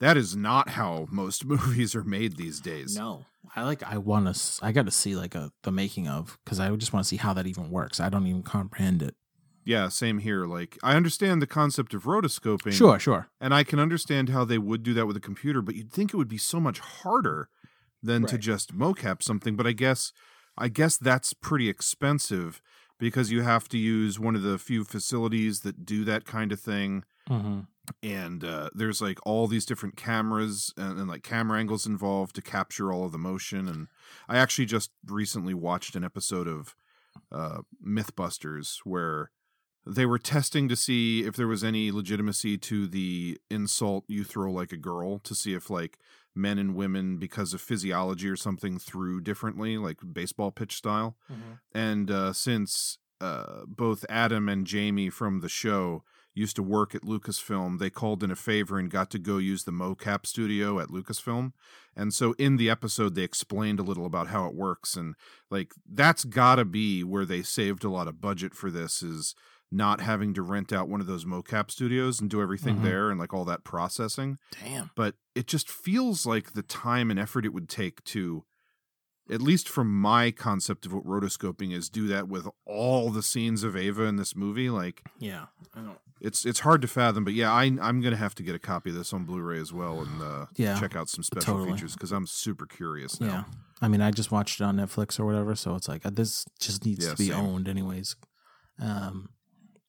that is not how most movies are made these days.
No, I like. I want to. I got to see like a the making of because I just want to see how that even works. I don't even comprehend it.
Yeah, same here. Like I understand the concept of rotoscoping.
Sure, sure.
And I can understand how they would do that with a computer, but you'd think it would be so much harder than to just mocap something. But I guess I guess that's pretty expensive because you have to use one of the few facilities that do that kind of thing.
Mm-hmm.
and uh, there's like all these different cameras and, and like camera angles involved to capture all of the motion and i actually just recently watched an episode of uh, mythbusters where they were testing to see if there was any legitimacy to the insult you throw like a girl to see if like men and women because of physiology or something threw differently like baseball pitch style and uh, since uh, both Adam and Jamie from the show used to work at Lucasfilm, they called in a favor and got to go use the mocap studio at Lucasfilm. And so in the episode, they explained a little about how it works. And like, that's gotta be where they saved a lot of budget for this is not having to rent out one of those mocap studios and do everything
Mhm.
there and like all that processing.
Damn.
But it just feels like the time and effort it would take to at least from my concept of what rotoscoping is, do that with all the scenes of Ava in this movie. Like,
Yeah, I don't.
it's it's hard to fathom. But yeah, I I'm gonna have to get a copy of this on Blu-ray as well and uh,
Yeah,
check out some special
totally.
features because I'm super curious now.
Yeah. I mean, I just watched it on Netflix or whatever, so it's like uh, this just needs
Yeah,
to be
same.
owned anyways. Um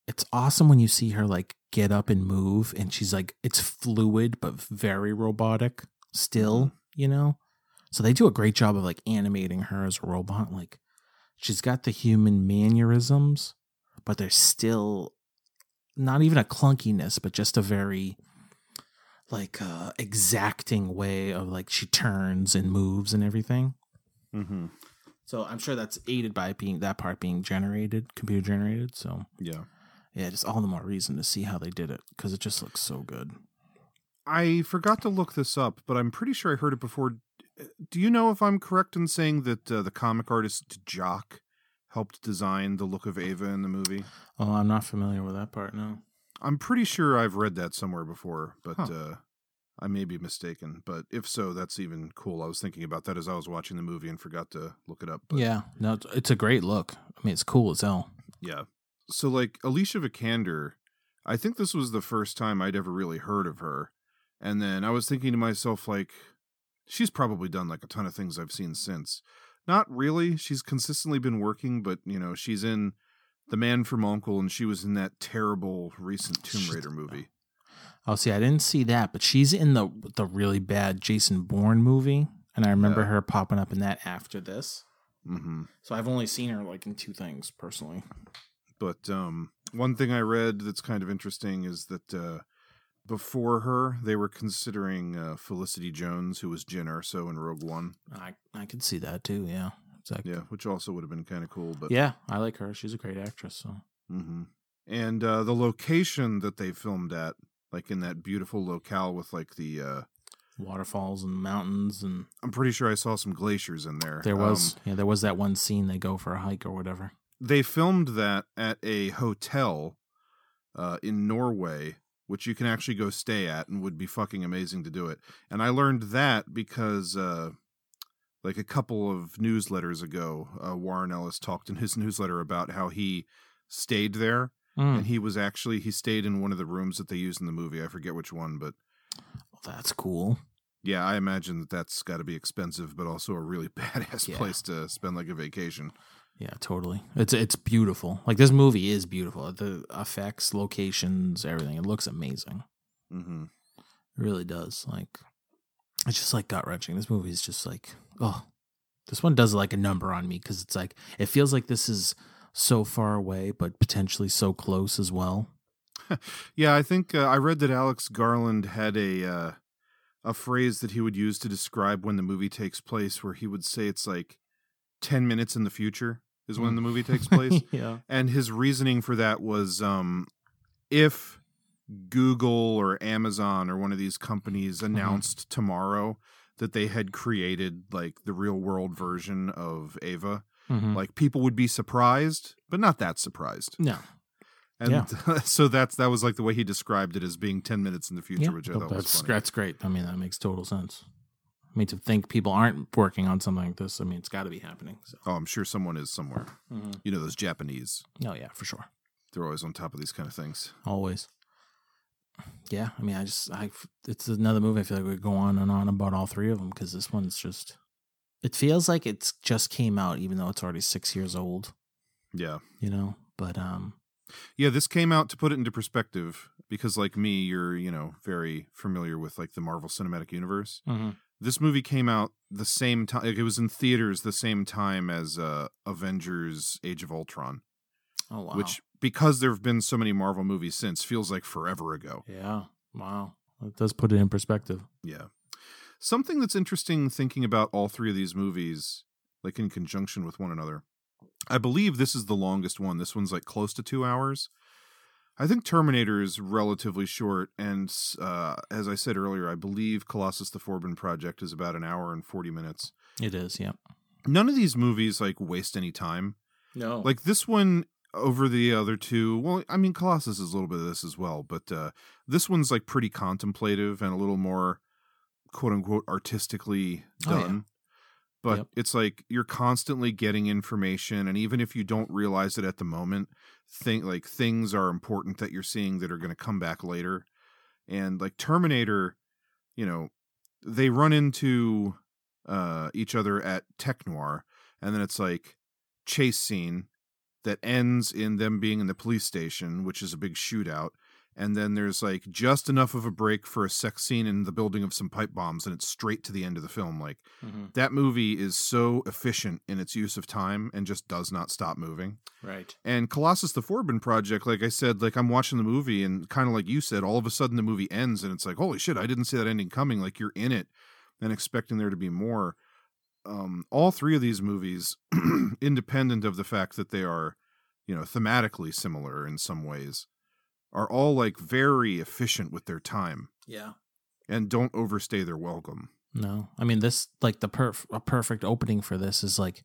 it's awesome when you see her like get up and move and she's like it's fluid but very robotic still,
Mm-hmm.
you know? So they do a great job of like animating her as a robot like she's got the human mannerisms, but there's still not even a clunkiness, but just a very like uh exacting way of like she turns and moves and everything.
Mm-hmm.
So I'm sure that's aided by being that part being generated, computer generated. So
Yeah.
Yeah, just all the more reason to see how they did it because it just looks so good.
I forgot to look this up, but I'm pretty sure I heard it before. Do you know if I'm correct in saying that uh, the comic artist Jock helped design the look of Ava in the movie?
Oh, I'm not familiar with that part. No.
I'm pretty sure I've read that somewhere before, but
Huh.
uh, I may be mistaken. But if so, that's even cool. I was thinking about that as I was watching the movie and forgot to look it up. But
Yeah, no, it's- it's a great look. I mean, it's cool as hell.
yeah. So, like, Alicia Vikander, I think this was the first time I'd ever really heard of her. And then I was thinking to myself, like, she's probably done like a ton of things I've seen since. Not really. She's consistently been working, but, you know, she's in The Man from Uncle and she was in that terrible recent Tomb Raider movie.
Oh, see, I didn't see that, but she's in the the really bad Jason Bourne movie, and I remember
Yeah.
her popping up in that after this.
Mm-hmm.
So I've only seen her like in two things personally.
But um, one thing I read that's kind of interesting is that uh, before her, they were considering uh, Felicity Jones, who was Jyn Erso in Rogue One.
I I could see that too. Yeah, exactly.
Yeah, which also would have been kind of cool. But
Yeah, I like her. She's a great actress. So
hmm And uh, the location that they filmed at, like in that beautiful locale with like the, uh,
waterfalls and mountains, and
I'm pretty sure I saw some glaciers in there.
there was
Um,
yeah, there was that one scene they go for a hike or whatever.
They filmed that at a hotel uh, in Norway, which you can actually go stay at and would be fucking amazing to do it. And I learned that because, uh, like a couple of newsletters ago, uh, Warren Ellis talked in his newsletter about how he stayed there
Mm.
and he was actually he stayed in one of the rooms that they used in the movie. I forget which one, but
That's cool.
yeah, I imagine that that's got to be expensive, but also a really badass
Yeah.
place to spend like a vacation.
Yeah, totally. It's it's beautiful. Like this movie is beautiful. The effects, locations, everything. It looks amazing.
Mm-hmm.
It really does. Like it's just like gut wrenching. This movie is just like oh, this one does like a number on me because it's like it feels like this is so far away, but potentially so close as well.
Yeah, I think uh, I read that Alex Garland had a uh, a phrase that he would use to describe when the movie takes place, where he would say it's like ten minutes in the future is when the movie takes place.
yeah.
and his reasoning for that was um, if Google or Amazon or one of these companies announced tomorrow that they had created like the real world version of Ava,
Mhm.
like people would be surprised, but not that surprised.
No.
And
Yeah.
so that's that was like the way he described it as being ten minutes in the future,
Yeah,
which I
but
thought was funny.
that's great. I mean, that makes total sense. I mean, to think people aren't working on something like this, I mean, it's got to be happening. So,
Oh, I'm sure someone is somewhere.
Mhm.
You know those Japanese.
oh yeah, for sure,
They're always on top of these kind of things.
always. Yeah, I mean, I just, I, it's another movie. I feel like we go on and on about all three of them because this one's just, it feels like it's just came out, even though it's already six years old.
Yeah.
You know, but um,
Yeah, this came out to put it into perspective because like me, you're, you know, very familiar with like the Marvel Cinematic Universe.
Mhm.
This movie came out the same time like, it was in theaters the same time as uh Avengers Age of Ultron,
oh wow,
which because there've been so many Marvel movies since feels like forever ago.
yeah, wow, it does put it in perspective.
Yeah. Something that's interesting thinking about all three of these movies, like in conjunction with one another. I believe this is the longest one. This one's like close to two hours. I think Terminator is relatively short. And uh, as I said earlier, I believe Colossus the Forbin Project is about an hour and 40 minutes.
It is, yeah.
None of these movies like waste any time.
No,
Like this one over the other two, well, I mean, Colossus is a little bit of this as well, but uh, this one's like pretty contemplative and a little more quote unquote artistically
Oh, yeah.
done. But
Yep.
it's like you're constantly getting information, and even if you don't realize it at the moment, think like things are important that you're seeing that are going to come back later. And like Terminator, you know, they run into uh, each other at Tech Noir, and then it's like chase scene that ends in them being in the police station, which is a big shootout. And then there's like just enough of a break for a sex scene in the building of some pipe bombs, and it's straight to the end of the film. Like
Mhm.
that movie is so efficient in its use of time and just does not stop moving.
right.
And Colossus the Forbin Project, like I said, like I'm watching the movie and kind of like you said, all of a sudden the movie ends and it's like, holy shit, I didn't see that ending coming. Like you're in it and expecting there to be more. Um, all three of these movies, independent of the fact that they are, you know, thematically similar in some ways, are all like very efficient with their time
Yeah.
and don't overstay their welcome.
No, I mean this like the perf- a perfect opening for this is like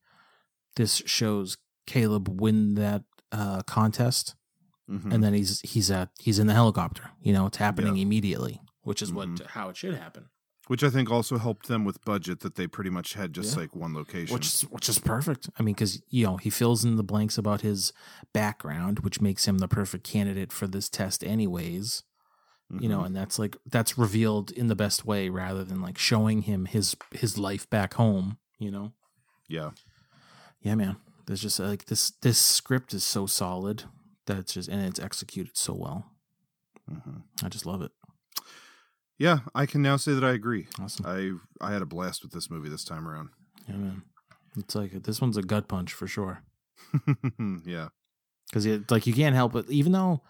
this shows Caleb win that uh contest,
Mhm.
and then he's he's at he's in the helicopter. You know, it's happening immediately, which is what how it should happen.
Which I think also helped them with budget that they pretty much had just
Yeah.
like one location.
Which is which is perfect. I mean, because you know he fills in the blanks about his background, which makes him the perfect candidate for this test, anyways. You know,
Mhm.
and that's like that's revealed in the best way rather than like showing him his his life back home. You know.
yeah.
yeah man there's just like this this script is so solid that it's just and it's executed so well
Mhm.
i just love it
Yeah, I can now say that I agree.
Awesome.
I I had a blast with this movie this time around.
yeah man it's like this one's a gut punch for sure
yeah.
because it's like you can't help it even though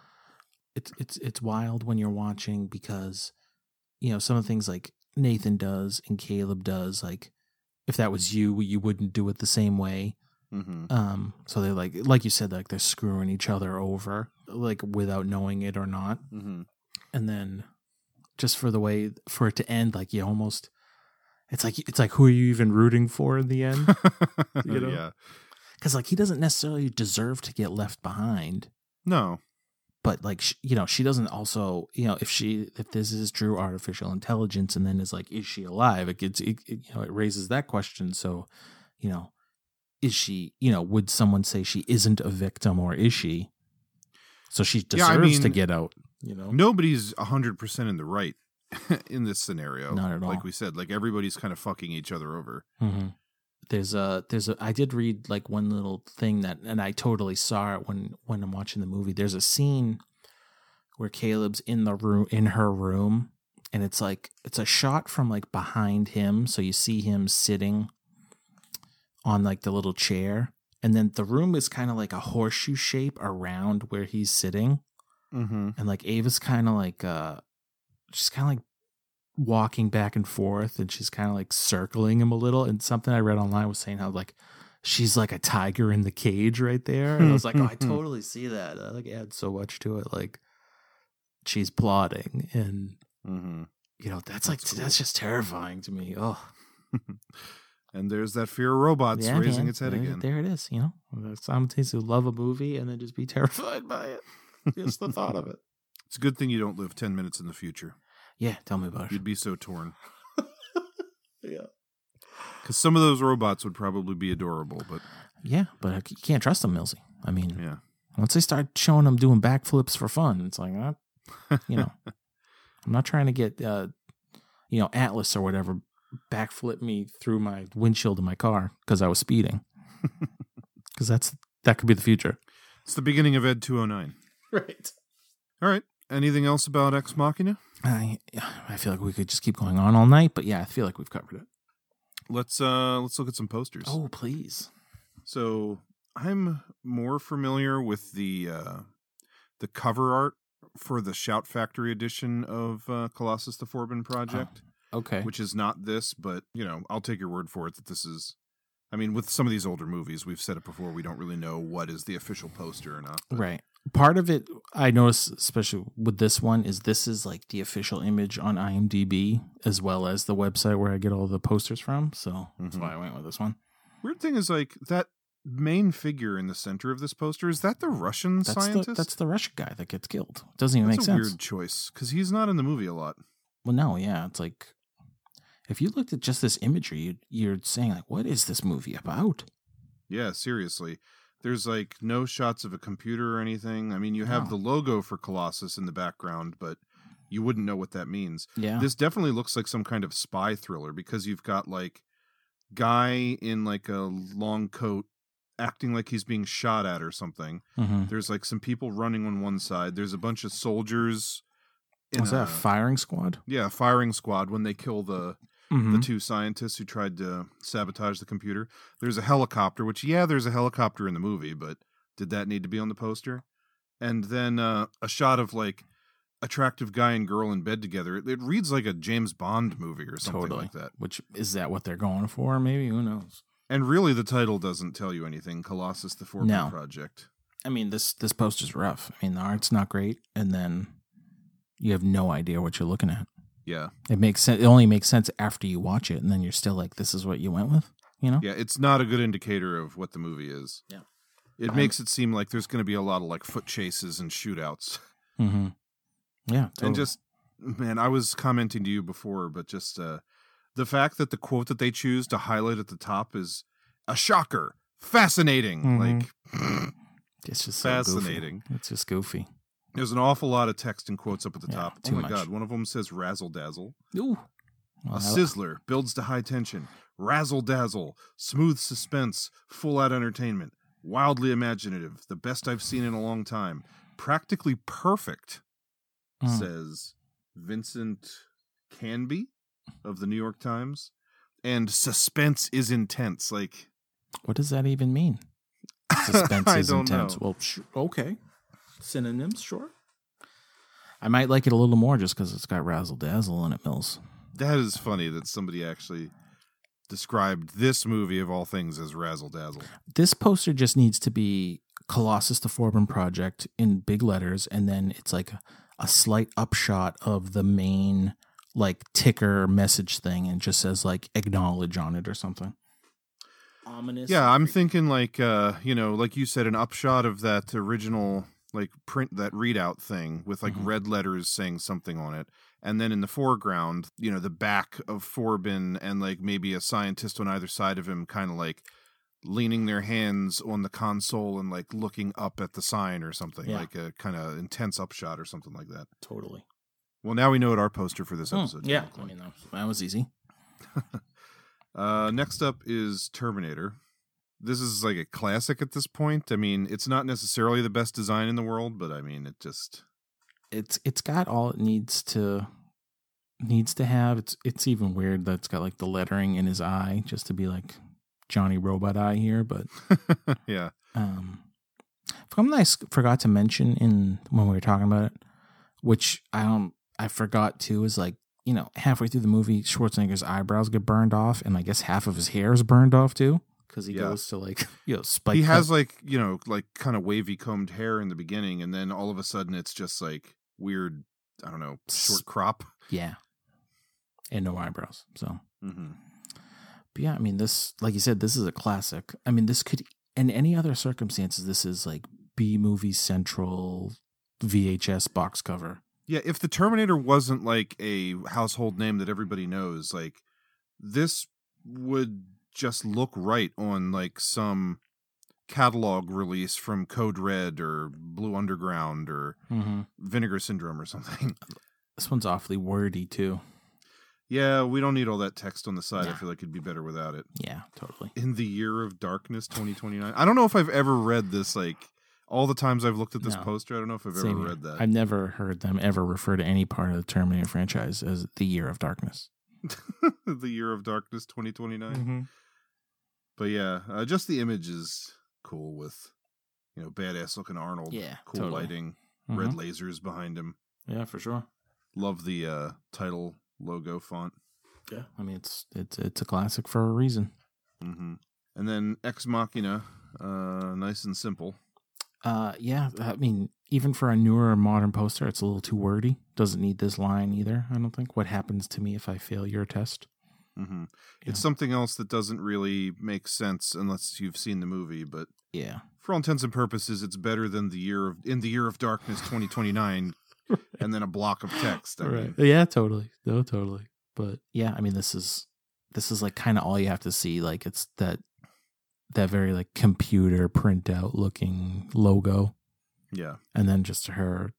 it's it's it's wild when you're watching because you know some of the things like nathan does and caleb does like if that was you you wouldn't do it the same way
hmm
um so they're like like you said like they're screwing each other over like without knowing it or not
hmm
and then just for the way for it to end like you almost it's like it's like who are you even rooting for in the end You know?
Yeah.
because like he doesn't necessarily deserve to get left behind
No.
but like you know she doesn't also you know if she if this is true artificial intelligence and then is like is she alive it gets it, it, you know it raises that question so you know is she you know would someone say she isn't a victim or is she So she
Yeah,
deserves
I
to get out. You know,
Nobody's hundred percent in the right in this scenario.
Not at all.
Like we said, like everybody's kind of fucking each other over.
hmm There's a there's a I did read like one little thing that and I totally saw it when when I'm watching the movie. There's a scene where Caleb's in the room in her room and it's like it's a shot from like behind him so you see him sitting on like the little chair and then the room is kind of like a horseshoe shape around where he's sitting.
Mm-hmm.
and like Ava's kind of like uh she's kind of like walking back and forth and she's kind of like circling him a little. And something I read online was saying how like she's like a tiger in the cage right there. And I was like oh I totally see that. That like adds so much to it. Like she's plotting and
Mm-hmm.
you know that's, like that's just terrifying to me. Oh
And there's that fear of robots
yeah,
raising
man.
its head
there,
again.
there it is you know simultaneously love a movie and then just be terrified by it just the thought of it
It's a good thing you don't live ten minutes in the future.
yeah tell me about it
You'd be so torn.
yeah
Because some of those robots would probably be adorable, but
Yeah, but you can't trust them, Millsy. I mean,
yeah.
once they start showing them doing backflips for fun, it's like, uh, you know, I'm not trying to get, uh, you know, Atlas or whatever backflip me through my windshield of my car because I was speeding. Because that's that could be the future.
It's the beginning of Ed 209.
Right.
All right. Anything else about Ex Machina?
I I feel like we could just keep going on all night, but yeah, I feel like we've covered it.
Let's uh let's look at some posters.
Oh, please.
So I'm more familiar with the uh the cover art for the Shout Factory edition of uh, Colossus the Forbin Project.
Okay.
Which is not this, but you know, I'll take your word for it that this is I mean, with some of these older movies, we've said it before, we don't really know what is the official poster or not. but-
Right. Part of it I notice especially with this one, is this is like the official image on IMDb as well as the website where I get all the posters from. So that's
Mhm.
why I went with this one.
Weird thing is like that main figure in the center of this poster is that the Russian
That's
scientist?
the that's the Russian guy that gets killed. Doesn't even
That's
make
a
sense.
weird choice because he's not in the movie a lot.
Well, no, yeah, it's like if you looked at just this imagery, you, you're saying like, what is this movie about?
Yeah, seriously. There's like no shots of a computer or anything. I mean, you have
No.
the logo for Colossus in the background, but you wouldn't know what that means.
Yeah.
This definitely looks like some kind of spy thriller because you've got like guy in like a long coat acting like he's being shot at or something.
Mhm.
There's like some people running on one side. There's a bunch of soldiers. in
Was that a
a-
firing squad?
Yeah, firing squad when they kill the the
Mhm.
two scientists who tried to sabotage the computer. There's a helicopter, which yeah, there's a helicopter in the movie, but did that need to be on the poster? And then uh, a shot of like attractive guy and girl in bed together. It, it reads like a James Bond movie or something
Totally.
like that.
Which is that what they're going for? Maybe who knows?
And really, the title doesn't tell you anything. Colossus: The Forbin
No.
Project.
I mean, this this poster's rough. I mean, the art's not great, and then you have no idea what you're looking at.
Yeah,
It makes sense. It only makes sense after you watch it, and then you're still like, "This is what you went with," you know?
yeah, it's not a good indicator of what the movie is.
Yeah.
It
I'm-
makes it seem like there's going to be a lot of like foot chases and shootouts.
Mm-hmm. Yeah, totally.
And just man, I was commenting to you before, but just uh the fact that the quote that they choose to highlight at the top is a shocker, fascinating,
Mhm.
like
it's just so goofy.
fascinating.
It's just goofy.
There's an awful lot of text and quotes up at the
Yeah,
top. Oh my
much.
god, one of them says razzle dazzle.
Ooh.
A
Well, I-
sizzler builds to high tension, razzle dazzle, smooth suspense, full out entertainment, wildly imaginative, the best I've seen in a long time, practically perfect,
Mm.
says Vincent Canby of the New York Times. And suspense is intense. Like,
What does that even mean? Suspense is intense.
know.
Well, sh- okay. Synonyms, sure. I might like it a little more just because it's got razzle dazzle in it, Mills.
that is funny that somebody actually described this movie of all things as razzle dazzle.
This poster just needs to be Colossus the Forbin Project in big letters, and then it's like a, a slight upshot of the main like ticker message thing, and just says like acknowledge on it or something. Ominous.
Yeah, I'm thinking like uh, you know, like you said, an upshot of that original like print that readout thing with like
Mhm.
red letters saying something on it. And then in the foreground, you know, the back of Forbin and like maybe a scientist on either side of him kind of like leaning their hands on the console and like looking up at the sign or something,
Yeah.
like a kind of intense upshot or something like that.
Totally.
Well, now we know what our poster for this
Hmm,
episode. should
yeah, I mean that, that was easy.
Uh, next up is Terminator. This is like a classic at this point. I mean, it's not necessarily the best design in the world, but I mean, it just
It's it's got all it needs to needs to have. It's it's even weird that it's got like the lettering in his eye just to be like Johnny Robot Eye here, but
yeah.
Um, something I forgot to mention in when we were talking about it, which I don't, I forgot too, is like you know halfway through the movie, Schwarzenegger's eyebrows get burned off, and I guess half of his hair is burned off too, because he
Yeah.
goes to like you know spike.
he has like you know like kind of wavy combed hair in the beginning, and then all of a sudden it's just like weird. I don't know, short crop.
yeah, and no eyebrows. So,
hmm
but yeah, I mean this, like you said, this is a classic. I mean, this could in any other circumstances, this is like B movie central VHS box cover.
Yeah, if the Terminator wasn't like a household name that everybody knows, like this would just look right on like some catalog release from Code Red or Blue Underground or
Mm-hmm.
Vinegar Syndrome or something.
This one's awfully wordy too.
yeah, we don't need all that text on the side. I feel like it'd be better without it.
Yeah, totally.
In the Year of Darkness 2029. I don't know if I've ever read this like all the times I've looked at this
No.
poster, I don't know if I've
Same
ever
here.
read that.
I've never heard them ever refer to any part of the Terminator franchise as the Year of Darkness.
the Year of Darkness 2029.
Mm-hmm.
But yeah, uh, just the image is cool with you know badass looking Arnold.
Yeah,
cool
totally.
lighting, red
Mhm.
lasers behind him.
Yeah, for sure.
Love the uh, title logo font.
Yeah, I mean it's it's it's a classic for a reason.
hmm And then Ex Machina, uh, nice and simple.
Uh, yeah, I mean even for a newer modern poster, it's a little too wordy. Doesn't need this line either. I don't think. What happens to me if I fail your test?
Hmm
Yeah.
It's something else that doesn't really make sense unless you've seen the movie. But
Yeah,
for all intents and purposes, it's better than the year of in the year of darkness 2029, and then a block of text. I mean,
Yeah, totally. No, totally. But yeah, I mean this is this is like kind of all you have to see. Like it's that that very like computer printout looking logo,
yeah.
and then just her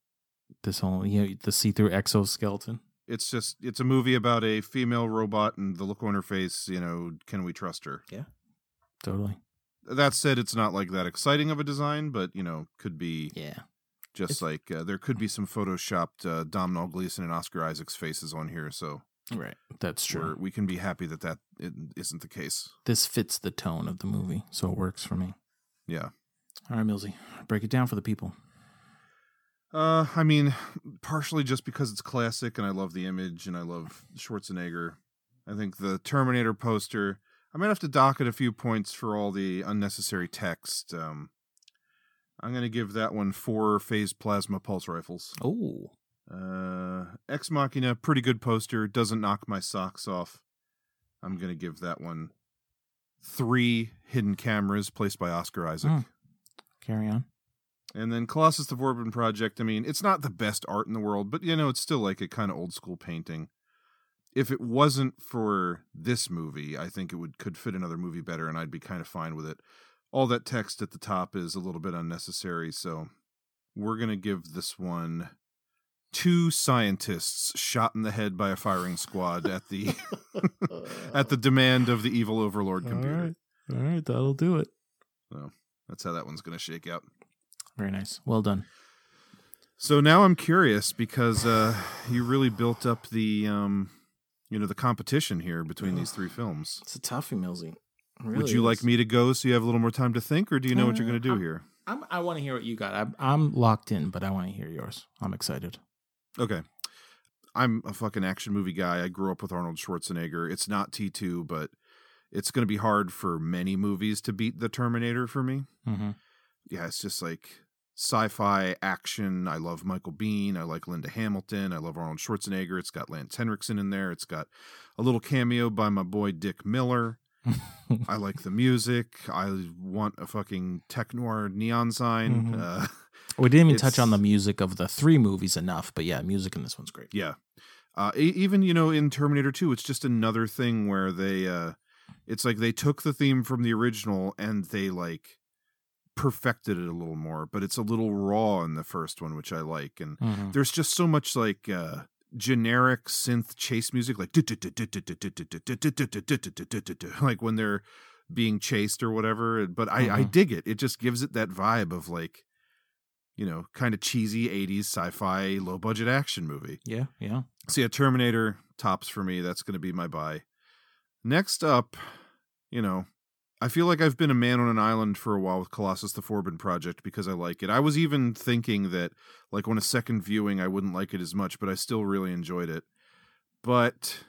this whole you know the see through exoskeleton.
It's just it's a movie about a female robot and the look on her face. You know, can we trust her?
Yeah, totally.
That said, it's not like that exciting of a design, but you know, could be
Yeah.
just
It's-
like uh, there could be some photoshopped uh, Domhnall Gleeson and Oscar Isaac's faces on here, so
Right. That's true.
we're, can be happy that that is isn't the case.
This fits the tone of the movie, so it works for me.
Yeah.
All right, Millsy, break it down for the people.
Uh, I mean, partially just because it's classic and I love the image and I love Schwarzenegger. I think the Terminator poster. I might have to dock it a few points for all the unnecessary text. Um, I'm gonna give that one four phase plasma pulse rifles.
Oh,
Uh, Ex Machina, pretty good poster. Doesn't knock my socks off. I'm gonna give that one three hidden cameras placed by Oscar Isaac.
Hmm. carry on.
And then Colossus the Forbin Project, I mean, it's not the best art in the world, but you know, it's still like a kind of old school painting. If it wasn't for this movie, I think it would could fit another movie better and I'd be kind of fine with it. All that text at the top is a little bit unnecessary, so we're going to give this one two scientists shot in the head by a firing squad at the at the demand of the evil overlord computer.
All right, that'll do it.
So that's how that one's going to shake out.
Very nice. Well done.
So now I'm curious because uh, you really built up the, um, you know, the competition here between these three films.
It's a toughie, Millsy. It
Would
really
you like me to go so you have a little more time to think, or do you know what you're going to do
Uh,
here?
I'm, I want to hear what you got. I'm, I'm locked in, but I want to hear yours. I'm excited.
Okay. I'm a fucking action movie guy. I grew up with Arnold Schwarzenegger. It's not T2, but it's going to be hard for many movies to beat The Terminator for me.
Mm-hmm.
Yeah, it's just like sci-fi action. I love Michael Biehn. I like Linda Hamilton. I love Arnold Schwarzenegger. It's got Lance Henriksen in there. It's got a little cameo by my boy Dick Miller. I like the music. I want a fucking tech noir neon sign.
Mhm.
Uh,
We didn't even touch on the music of the three movies enough, but yeah, music in this one's great.
Yeah. Uh, even, you know, in Terminator 2, it's just another thing where they, uh, it's like they took the theme from the original and they like perfected it a little more, but it's a little raw in the first one, which I like. And
Mhm.
there's just so much like uh generic synth chase music like like when they're being chased or whatever but i i dig it it just gives it that vibe of like you know kind of cheesy 80s sci-fi low budget action movie
Yeah, yeah.
so yeah terminator tops for me that's going to be my buy next up you know i feel like i've been a man on an island for a while with colossus the forbin project because i like it. I was even thinking that like on a second viewing i wouldn't like it as much but i still really enjoyed it. But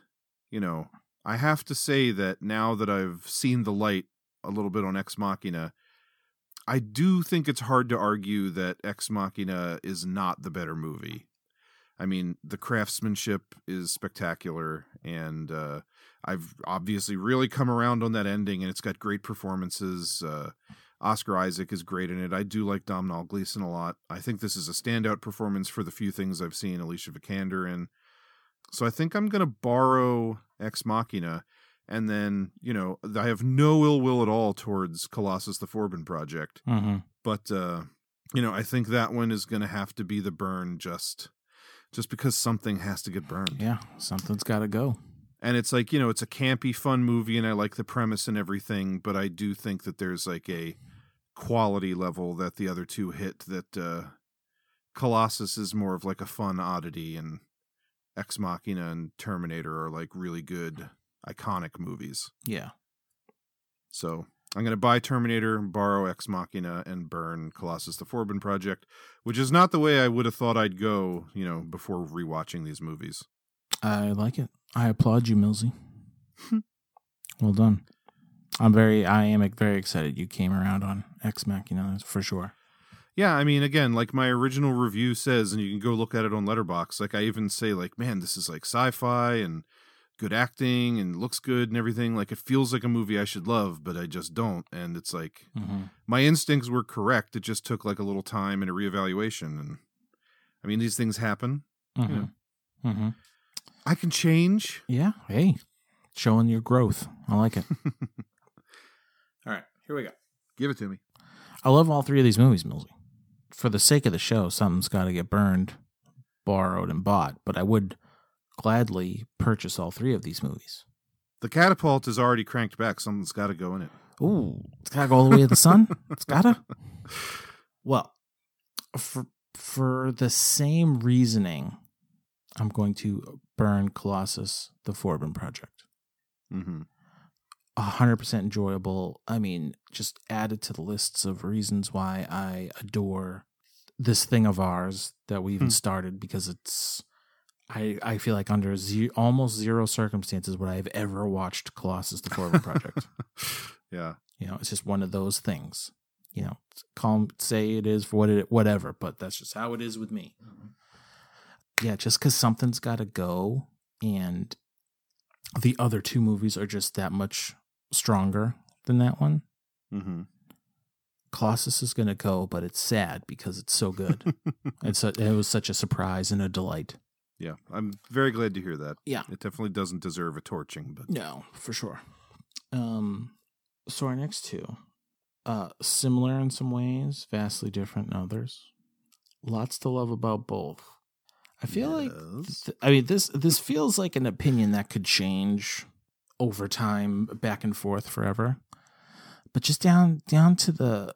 you know i have to say that now that i've seen the light a little bit on ex machina i do think it's hard to argue that ex machina is not the better movie I mean, the craftsmanship is spectacular, and uh, I've obviously really come around on that ending, and it's got great performances. Uh, Oscar Isaac is great in it. I do like Domhnall Gleeson a lot. I think this is a standout performance for the few things I've seen Alicia Vikander in. So I think I'm going to borrow Ex Machina, and then you know I have no ill will at all towards Colossus the Forbin Project,
Mm-hmm.
but uh, you know I think that one is going to have to be the burn just just because something has to get burned.
Yeah, something's got to go.
And it's like, you know, it's a campy, fun movie, and I like the premise and everything, but I do think that there's like a quality level that the other two hit that uh Colossus is more of like a fun oddity, and Ex Machina and Terminator are like really good, iconic movies.
Yeah.
So I'm going to buy Terminator, borrow Ex Machina, and burn Colossus the Forbin Project, which is not the way I would have thought I'd go, you know, before rewatching these movies.
I like it. I applaud you, Millsy. well done. I'm very, I am very excited you came around on Ex Machina for sure.
Yeah, I mean, again, like my original review says, and you can go look at it on Letterboxd. Like I even say, like, man, this is like sci-fi and good acting and looks good and everything. Like it feels like a movie I should love, but I just don't. And it's like
Mhm.
my instincts were correct. It just took like a little time and a reevaluation. And I mean, these things happen. you
Mhm.
know.
Mm-hmm.
I can change.
Yeah. Hey, showing your growth. I like it. all right, here we go.
Give it to me.
I love all three of these movies, Millsy. For the sake of the show, something's got to get burned, borrowed, and bought. But I would gladly purchase all three of these movies.
The catapult is already cranked back. Something's got to go in it.
Ooh, it's got to go all the way to the sun. It's gotta. Well, for for the same reasoning, I'm going to burn Colossus: The Forbin Project.
Mm-hmm.
A hundred percent enjoyable. I mean, just added to the lists of reasons why I adore this thing of ours that we even
Hmm.
started because it's. I, I feel like under ze- almost zero circumstances would I have ever watched Colossus: The Forbin Project.
Yeah.
You know, it's just one of those things. You know, call 'em- say it is for what it whatever, but that's just how it is with me. Yeah, just because something's got to go, and the other two movies are just that much stronger than that one.
Mm-hmm.
Colossus is going to go, but it's sad because it's so good. it's a, it was such a surprise and a delight.
Yeah, I'm very glad to hear that.
Yeah.
it definitely doesn't deserve a torching, but
No, for sure. Um, so our next two, uh, similar in some ways, vastly different in others. Lots to love about both. I feel like, th- I mean, this this feels like an opinion that could change over time, back and forth forever. But just down down to the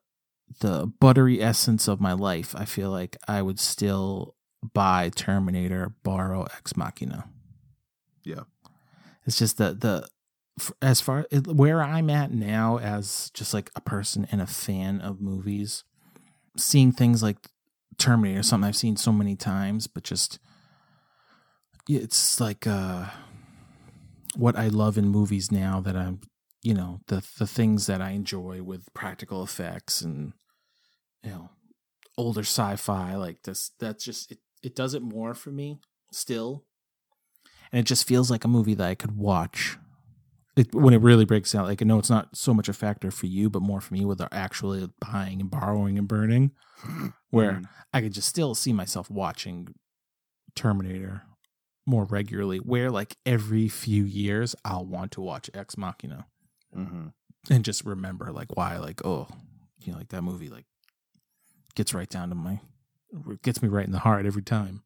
the buttery essence of my life, I feel like I would still buy Terminator, borrow Ex Machina.
yeah,
It's just the the as far as where I'm at now as just like a person and a fan of movies, seeing things like Terminator, something I've seen so many times, but just it's like uh what I love in movies now that I'm you know the the things that I enjoy with practical effects and you know older sci-fi like this that's just it, it does it more for me still and it just feels like a movie that I could watch it, when it really breaks down. Like I know it's not so much a factor for you, but more for me with actually buying and borrowing and burning, where I could just still see myself watching Terminator more regularly. Where like every few years I'll want to watch Ex Machina
Mm-hmm.
and just remember like why like oh you know like that movie like gets right down to my gets me right in the heart every time.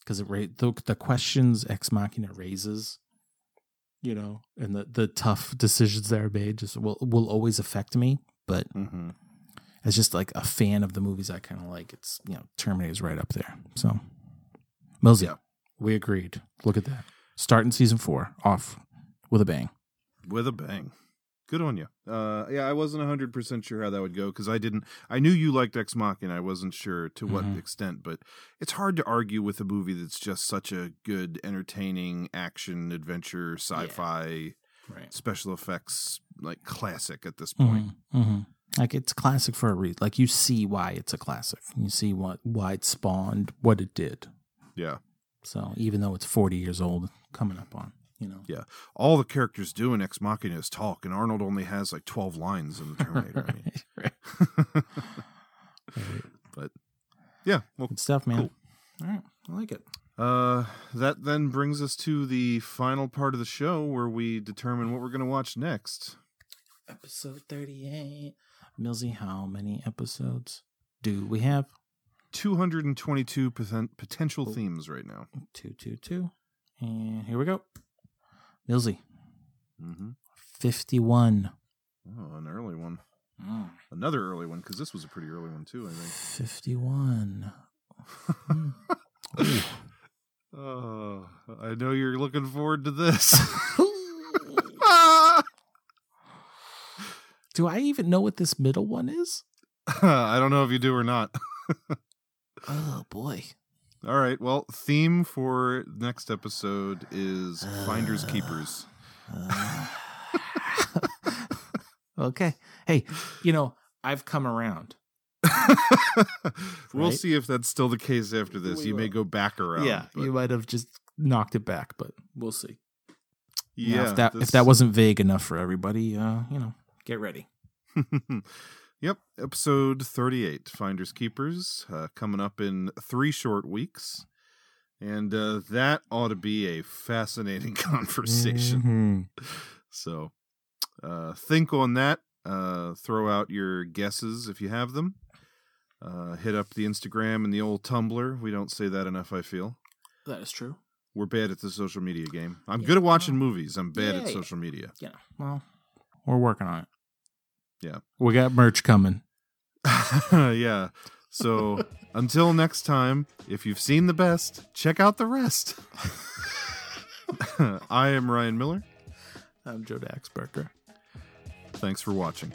Because it ra- the, the questions ex machina raises you know and the the tough decisions that are made just will will always affect me but
Mm-hmm.
as just like a fan of the movies i kind of like it's you know terminator's right up there. So Millsy, we agreed. Look at that. Starting season four off with a bang.
With a bang. Good on you. Uh, yeah, I wasn't hundred percent sure how that would go because I didn't. I knew you liked Ex Machina. I wasn't sure to what
Mhm.
extent, but it's hard to argue with a movie that's just such a good, entertaining action adventure, sci-fi,
Right.
special effects like classic at this point.
hmm Like it's classic for a reason. Like you see why it's a classic. You see what why it spawned, what it did.
Yeah.
So even though it's forty years old, coming up on, you know.
Yeah, all the characters do in Ex Machina is talk, and Arnold only has like twelve lines in the Terminator. I mean. But yeah, well,
Good stuff, man. All right, I like it.
Uh, that then brings us to the final part of the show where we determine what we're going to watch next.
Episode thirty-eight. Millsy, how many episodes do we have?
222 poten- potential themes right now.
Two, two, two, and here we go. Millsy,
Mm-hmm.
fifty-one.
Oh, an early one.
Mm.
Another early one because this was a pretty early one too. I think.
Fifty-one.
Oh, I know you're looking forward to this.
Do I even know what this middle one is?
I don't know if you do or not.
Oh boy.
All right. Well, theme for next episode is finders keepers.
Okay. Hey, you know, I've come around.
We'll
Right?
see if that's still the case after this.
We
you may go back around.
yeah,
but-
you might have just knocked it back, but we'll see. Now,
yeah.
if that
this-
if that wasn't vague enough for everybody, uh, you know, get ready.
yep, episode 38, Finders Keepers, uh, coming up in three short weeks. And uh, that ought to be a fascinating conversation.
Mhm.
So uh, think on that. Uh, throw out your guesses if you have them. Uh, hit up the Instagram and the old Tumblr. We don't say that enough, I feel.
That is true.
We're bad at the social media game. I'm
Yeah,
good at watching movies. I'm bad
Yeah,
at social media.
Yeah. Well, we're working on it.
Yeah.
We got merch coming.
yeah. So until next time, if you've seen the best, check out the rest. I am Ryan Miller.
I'm Joe Daxberger.
Thanks for watching.